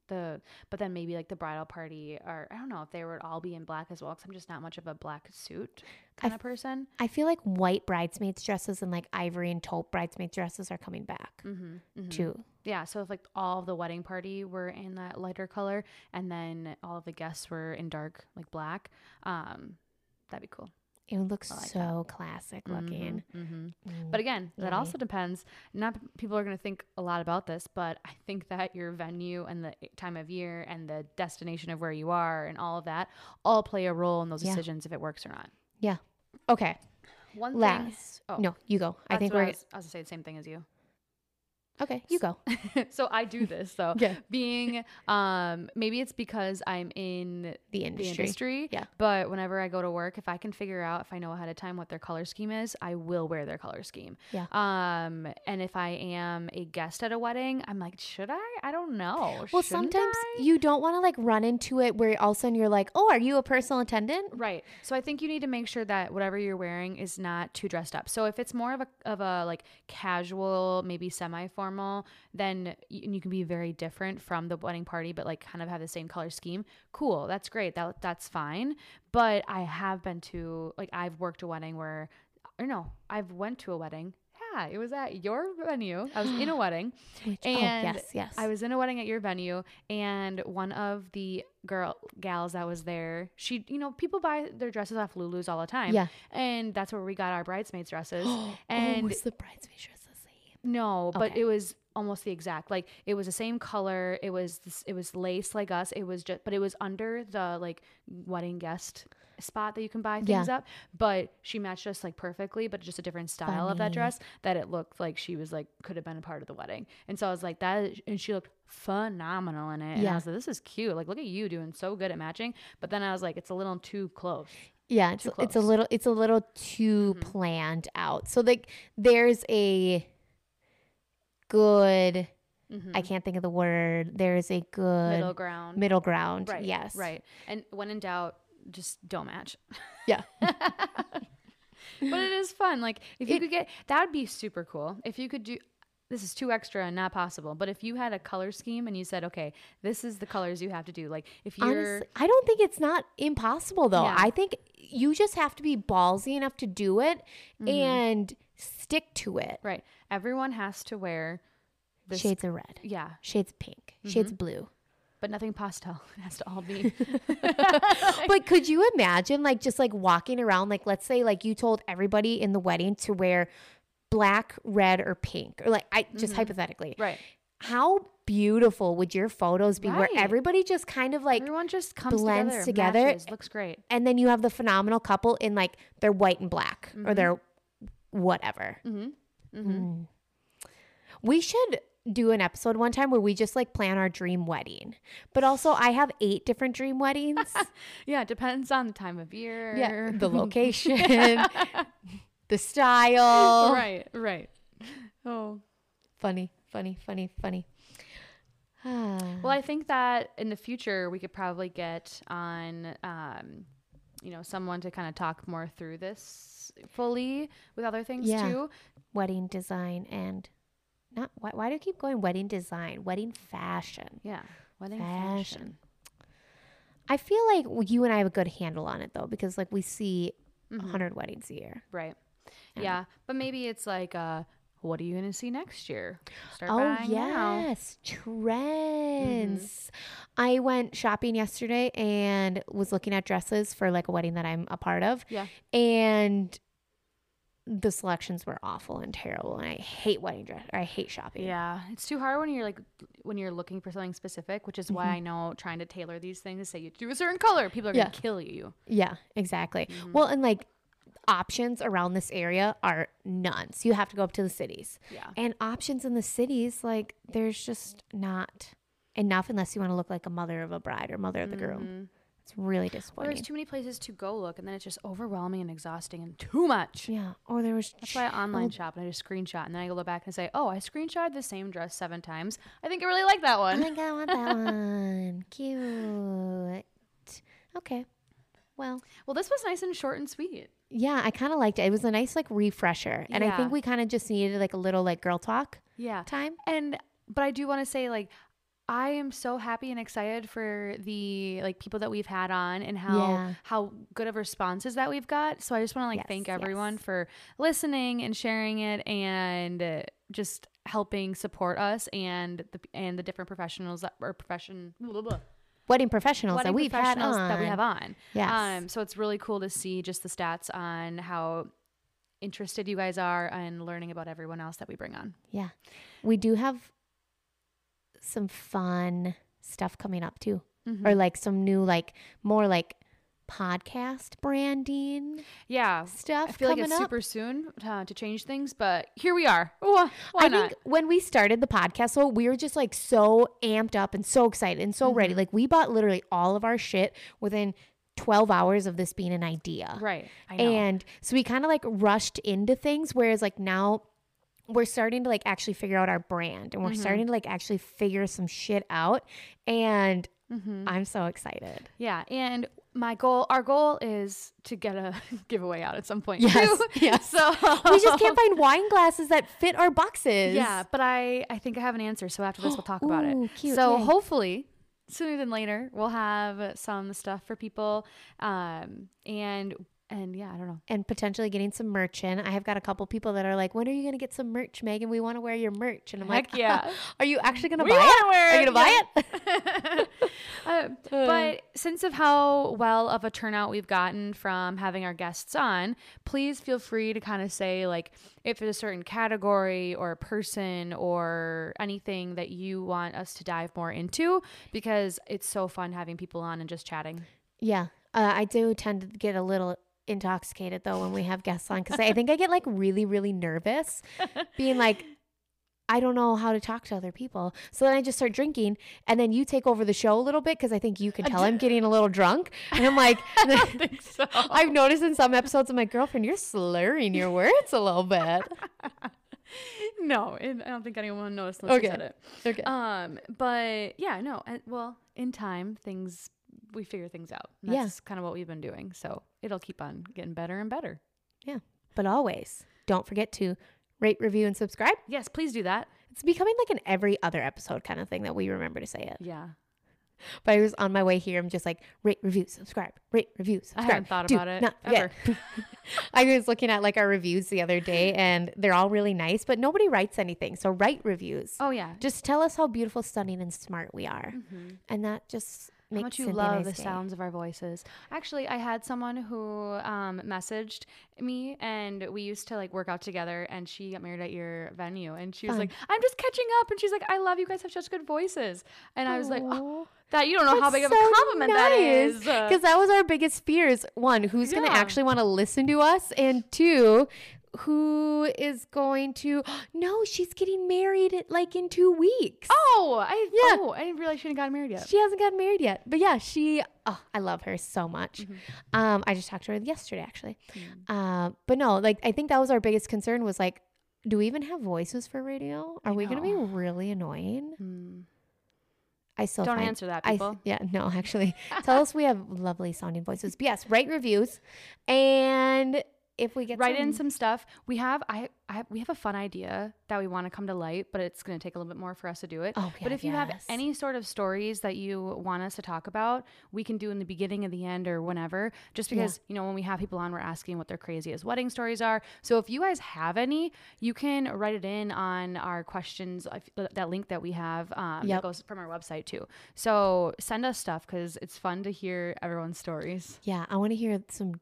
Speaker 3: the but then maybe like the bridal party, or I don't know if they would all be in black as well, because I'm just not much of a black suit kind of person.
Speaker 2: I feel like white bridesmaids dresses and like ivory and taupe bridesmaids dresses are coming back
Speaker 3: Mm-hmm,
Speaker 2: too.
Speaker 3: Yeah, so if like all of the wedding party were in that lighter color, and then all of the guests were in dark, like black, um, that'd be cool.
Speaker 2: It
Speaker 3: looks like
Speaker 2: so classic looking.
Speaker 3: hmm
Speaker 2: Mm.
Speaker 3: But again, that
Speaker 2: yummy.
Speaker 3: also depends. Not people are going to think a lot about this, but I think that your venue and the time of year and the destination of where you are and all of that all play a role in those
Speaker 2: Yeah.
Speaker 3: decisions if it works or not.
Speaker 2: yeah. Okay.
Speaker 3: One thing.
Speaker 2: Last.
Speaker 3: Oh,
Speaker 2: No, you go. I think we're
Speaker 3: I was, I was gonna say the same thing as you.
Speaker 2: Okay. You go. (laughs)
Speaker 3: so I do this though. (laughs)
Speaker 2: Okay.
Speaker 3: Being um maybe it's because I'm in
Speaker 2: The
Speaker 3: the
Speaker 2: industry.
Speaker 3: industry.
Speaker 2: Yeah.
Speaker 3: But whenever I go to work, if I can figure out if I know ahead of time what their color scheme is, I will wear their color scheme.
Speaker 2: Yeah.
Speaker 3: Um and if I am a guest at a wedding, I'm like, should I? I don't know.
Speaker 2: Well,
Speaker 3: Shouldn't
Speaker 2: sometimes
Speaker 3: I?
Speaker 2: you don't want to like run into it where all of a sudden you're like, oh, are you a personal attendant?
Speaker 3: Right. So I think you need to make sure that whatever you're wearing is not too dressed up. So if it's more of a of a like casual, maybe semi-formal, then you, and you can be very different from the wedding party but like kind of have the same color scheme. Cool. That's great. That that's fine. But I have been to like I've worked a wedding where or no, I've went to a wedding. Yeah, it was at your venue. I was in a (gasps) wedding.
Speaker 2: Which, oh,
Speaker 3: And
Speaker 2: oh, yes, yes.
Speaker 3: I was in a wedding at your venue, and one of the girl gals that was there, she, you know, people buy their dresses off Lulu's all the time.
Speaker 2: Yeah.
Speaker 3: and that's where we got our bridesmaids dresses. (gasps)
Speaker 2: oh,
Speaker 3: and
Speaker 2: was the bridesmaid dress?
Speaker 3: No, but
Speaker 2: Okay.
Speaker 3: it was almost the exact. Like it was the same color. It was this, it was lace like us. It was just, but it was under the like wedding guest spot that you can buy things
Speaker 2: Yeah.
Speaker 3: up. But she matched us like perfectly, but just a different style of that dress that it looked like she was like could have been a part of the wedding. And so I was like that and she looked phenomenal in it. And I
Speaker 2: Yeah.
Speaker 3: was like, this is cute. Like look at you doing so good at matching. But then I was like, it's a little too close.
Speaker 2: Yeah, it's, it's a little it's a little too
Speaker 3: Mhm.
Speaker 2: planned out. So like there's a good
Speaker 3: Mhm.
Speaker 2: I can't think of the word. There's a good
Speaker 3: Middle ground.
Speaker 2: middle ground.
Speaker 3: Right.
Speaker 2: Yes.
Speaker 3: Right. And when in doubt, just don't match.
Speaker 2: Yeah. (laughs)
Speaker 3: but it is fun. Like if you could get that would be super cool. If you could do this is too extra and not possible. But if you had a color scheme and you said, okay, this is the colors you have to do. Like if you're
Speaker 2: Honestly, I don't think it's not impossible though.
Speaker 3: Yeah.
Speaker 2: I think you just have to be ballsy enough to do it
Speaker 3: Mm-hmm.
Speaker 2: and stick to it.
Speaker 3: right, everyone has to wear this.
Speaker 2: Shades of red,
Speaker 3: Yeah,
Speaker 2: shades of pink, shades
Speaker 3: Mm-hmm.
Speaker 2: of blue.
Speaker 3: but nothing pastel. (laughs) It has to all be. (laughs)
Speaker 2: but could you imagine like just like walking around like let's say like you told everybody in the wedding to wear black, red or pink or like I just hypothetically.
Speaker 3: Mm-hmm. right.
Speaker 2: How beautiful would your photos be where everybody just kind of like
Speaker 3: Everyone just comes
Speaker 2: blends
Speaker 3: together.
Speaker 2: together.
Speaker 3: matches, looks great.
Speaker 2: and then you have the phenomenal couple in like their white and black or
Speaker 3: Mm-hmm.
Speaker 2: their whatever. Mm. We should do an episode one time where we just like plan our dream wedding. But also I have eight different dream weddings. (laughs)
Speaker 3: Yeah, it depends on the time of year.
Speaker 2: yeah, the (laughs) location, (laughs) the style.
Speaker 3: right, right. Oh.
Speaker 2: Funny, funny, funny, funny. (sighs)
Speaker 3: Well, I think that in the future we could probably get on, um, you know, someone to kind of talk more through this fully with other things
Speaker 2: Yeah.
Speaker 3: too.
Speaker 2: wedding design and not why, why do I keep going wedding design, wedding fashion?
Speaker 3: Yeah, wedding
Speaker 2: Fashion.
Speaker 3: fashion.
Speaker 2: I feel like you and I have a good handle on it though, because like we see a
Speaker 3: Mhm.
Speaker 2: 100 weddings a year.
Speaker 3: Right.
Speaker 2: Yeah.
Speaker 3: Yeah. but maybe it's like, uh, what are you going to see next year? Start
Speaker 2: Oh,
Speaker 3: buying now.
Speaker 2: yes. Trends. I went shopping yesterday and was looking at dresses for like a wedding that I'm a part of.
Speaker 3: Yeah.
Speaker 2: And the selections were awful and terrible. And I hate wedding dress. I hate shopping.
Speaker 3: Yeah, it's too hard when you're like when you're looking for something specific, which is why I know trying to tailor these things, say you do a certain color, people are
Speaker 2: Mm-hmm. Yeah.
Speaker 3: gonna kill you.
Speaker 2: Yeah, exactly.
Speaker 3: Mm-hmm.
Speaker 2: Well, and like options around this area are none. So you have to go up to the cities.
Speaker 3: Yeah.
Speaker 2: And options in the cities, like there's just not enough unless you want to look like a mother of a bride or mother of the groom.
Speaker 3: Mhm.
Speaker 2: It's really disappointing.
Speaker 3: there's too many places to go look, and then it's just overwhelming and exhausting and too much.
Speaker 2: yeah. Or there was
Speaker 3: That's why I online shop and I just screenshot, and then I go back and say, "Oh, I screenshotted the same dress seven times. I think I really like that
Speaker 2: Oh
Speaker 3: one."
Speaker 2: I think I want that (laughs) one. Cute. Okay. Well,
Speaker 3: Well, this was nice and short and sweet.
Speaker 2: yeah, I kind of liked it. It was a nice like refresher, and I
Speaker 3: Yeah.
Speaker 2: think we kind of just needed like a little like girl talk
Speaker 3: Yeah.
Speaker 2: time.
Speaker 3: And but I do want to say like I am so happy and excited for the like people that we've had on and how
Speaker 2: Yeah.
Speaker 3: how good of responses that we've got. So I just want to like
Speaker 2: Yes,
Speaker 3: thank everyone
Speaker 2: yes.
Speaker 3: for listening and sharing it and uh, just helping support us and the and the different professionals that or profession blah, blah, blah,
Speaker 2: Wedding professionals
Speaker 3: wedding
Speaker 2: that we've had
Speaker 3: professionals
Speaker 2: on.
Speaker 3: that we have on.
Speaker 2: Yes.
Speaker 3: Um, so it's really cool to see just the stats on how interested you guys are in learning about everyone else that we bring on.
Speaker 2: Yeah. We do have some fun stuff coming up too.
Speaker 3: Mm-hmm.
Speaker 2: Or like some new like more like podcast branding
Speaker 3: Yeah,
Speaker 2: stuff
Speaker 3: I feel like it's
Speaker 2: up.
Speaker 3: super soon uh, to change things, but here we are. Why
Speaker 2: I
Speaker 3: not?
Speaker 2: think when we started the podcast, so we were just like so amped up and so excited and so
Speaker 3: Mm-hmm.
Speaker 2: ready. Like we bought literally all of our shit within 12 hours of this being an idea.
Speaker 3: right.
Speaker 2: And so we kind of like rushed into things, whereas like now we're starting to like actually figure out our brand and we're
Speaker 3: Mm-hmm.
Speaker 2: starting to like actually figure some shit out. And
Speaker 3: Mm-hmm.
Speaker 2: I'm so excited.
Speaker 3: yeah, and my goal, our goal is to get a (laughs) giveaway out at some point.
Speaker 2: Yes,
Speaker 3: too. (laughs)
Speaker 2: yes.
Speaker 3: So (laughs)
Speaker 2: we just can't find wine glasses that fit our boxes.
Speaker 3: Yeah, but I I think I have an answer. So after this, we'll talk about it. (gasps)
Speaker 2: cute,
Speaker 3: So hopefully, sooner than later, we'll have some stuff for people. Um, and and yeah, I don't know.
Speaker 2: and potentially getting some merch in. I have got a couple people that are like, "When are you going to get some merch, Megan? We want to wear your merch." And I'm
Speaker 3: Heck
Speaker 2: like,
Speaker 3: yeah. (laughs)
Speaker 2: are you actually going to
Speaker 3: We
Speaker 2: buy it?
Speaker 3: wear
Speaker 2: Are you going to buy it?"
Speaker 3: Uh, (laughs) (laughs) but since of how well of a turnout we've gotten from having our guests on, please feel free to kind of say like if it's a certain category or a person or anything that you want us to dive more into because it's so fun having people on and just chatting.
Speaker 2: Yeah, uh, I do tend to get a little intoxicated though when we have guests on because I think I get like really, really nervous, (laughs) being like. I don't know how to talk to other people. So then I just start drinking and then you take over the show a little bit because I think you can tell I'm getting a little drunk. And I'm like, (laughs)
Speaker 3: think (laughs) so.
Speaker 2: I've noticed in some episodes of my girlfriend, you're slurring your words a little bit.
Speaker 3: No, and I don't think anyone noticed unless
Speaker 2: Okay.
Speaker 3: said it.
Speaker 2: Okay.
Speaker 3: Um, but yeah, no. uh, Well, in time, things we figure things out. And
Speaker 2: Yeah.
Speaker 3: That's kind of what we've been doing. So it'll keep on getting better and better.
Speaker 2: Yeah. But always don't forget to rate, review, and subscribe.
Speaker 3: Yes, please do that.
Speaker 2: It's becoming like an every other episode kind of thing that we remember to say it.
Speaker 3: Yeah.
Speaker 2: But I was on my way here. I'm just like, rate, review, subscribe, rate, review, subscribe.
Speaker 3: I haven't thought
Speaker 2: Do
Speaker 3: about it
Speaker 2: forget. (laughs) I was looking at like our reviews the other day (laughs) and they're all really nice, but nobody writes anything. So write reviews.
Speaker 3: Oh yeah.
Speaker 2: Just tell us how beautiful, stunning, and smart we are.
Speaker 3: Mhm.
Speaker 2: And that just
Speaker 3: How much you love the
Speaker 2: day.
Speaker 3: sounds of our voices. Actually, I had someone who um, messaged me, and we used to like work out together. And she got married at your venue, and she was
Speaker 2: Fun.
Speaker 3: like, "I'm just catching up." And she's like, "I love you guys have such good voices." And I was like, "Oh. That you don't know how
Speaker 2: That's
Speaker 3: big of a
Speaker 2: so
Speaker 3: compliment that is."
Speaker 2: Because that was our biggest fears. One, who's going to actually want to listen to us? And two, who is going to, (gasps) no, she's getting married like in two weeks.
Speaker 3: oh, I
Speaker 2: Yeah.
Speaker 3: oh, I didn't realize she hadn't gotten married yet.
Speaker 2: She hasn't gotten married yet. But yeah, she, oh, I love her so much.
Speaker 3: Mm-hmm.
Speaker 2: Um, I just talked to her yesterday, actually.
Speaker 3: Mm.
Speaker 2: Uh, but no, like, I think that was our biggest concern was like, do we even have voices for radio? Are
Speaker 3: I
Speaker 2: we going to be really annoying?
Speaker 3: Hmm.
Speaker 2: I still
Speaker 3: Don't
Speaker 2: find-
Speaker 3: answer that,
Speaker 2: I th- yeah, no, (laughs) actually, (laughs) tell us we have lovely sounding voices. But yes, write reviews, and if we get
Speaker 3: write
Speaker 2: some,
Speaker 3: in some stuff. We have I, I we have a fun idea that we want to come to light, but it's going to take a little bit more for us to do it.
Speaker 2: Oh,
Speaker 3: but
Speaker 2: yeah,
Speaker 3: if you have any sort of stories that you want us to talk about, we can do in the beginning of the end or whenever. Just
Speaker 2: Yeah.
Speaker 3: because you know when we have people on, we're asking what their craziest wedding stories are. So if you guys have any, you can write it in on our questions. That link that we have um,
Speaker 2: Yep.
Speaker 3: that goes from our website too. So send us stuff because it's fun to hear everyone's stories.
Speaker 2: yeah, I want to hear some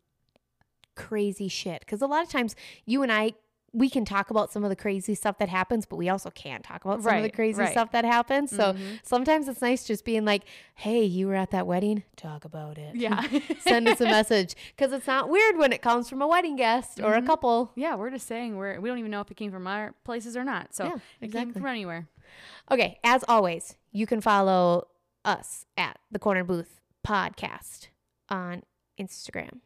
Speaker 2: crazy shit because a lot of times you and I we can talk about some of the crazy stuff that happens, but we also can't talk about some of the crazy
Speaker 3: right.
Speaker 2: stuff that happens. So
Speaker 3: Mhm.
Speaker 2: sometimes it's nice just being like, "Hey, you were at that wedding. Talk about it.
Speaker 3: Yeah. (laughs)
Speaker 2: Send us a message because it's not weird when it comes from a wedding guest or a
Speaker 3: Mhm.
Speaker 2: couple.
Speaker 3: Yeah, we're just saying we're we don't even know if it came from our places or not. So
Speaker 2: Yeah,
Speaker 3: it came
Speaker 2: exactly.
Speaker 3: from anywhere.
Speaker 2: Okay, as always, you can follow us at the Corner Booth Podcast on Instagram.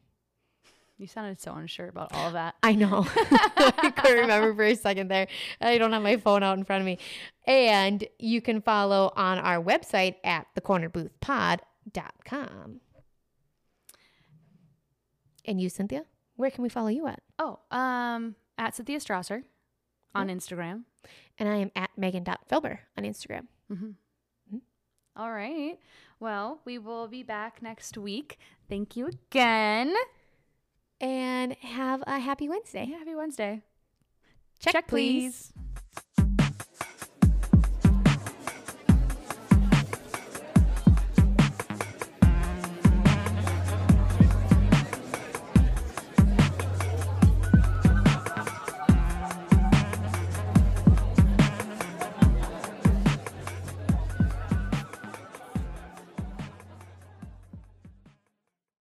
Speaker 3: You sounded so unsure about all of that.
Speaker 2: I know. (laughs) I couldn't remember for a second there. I don't have my phone out in front of me. And you can follow on our website at thecornerboothpod.com. And you, Cynthia, where can we follow you at?
Speaker 3: Oh, um, at Cynthia Strasser on Instagram.
Speaker 2: And I am at Megan.Filber on Instagram.
Speaker 3: All right. Well, we will be back next week. Thank you again.
Speaker 2: And have a happy Wednesday.
Speaker 3: Happy Wednesday.
Speaker 2: Check,
Speaker 3: Check,
Speaker 2: please.
Speaker 3: please.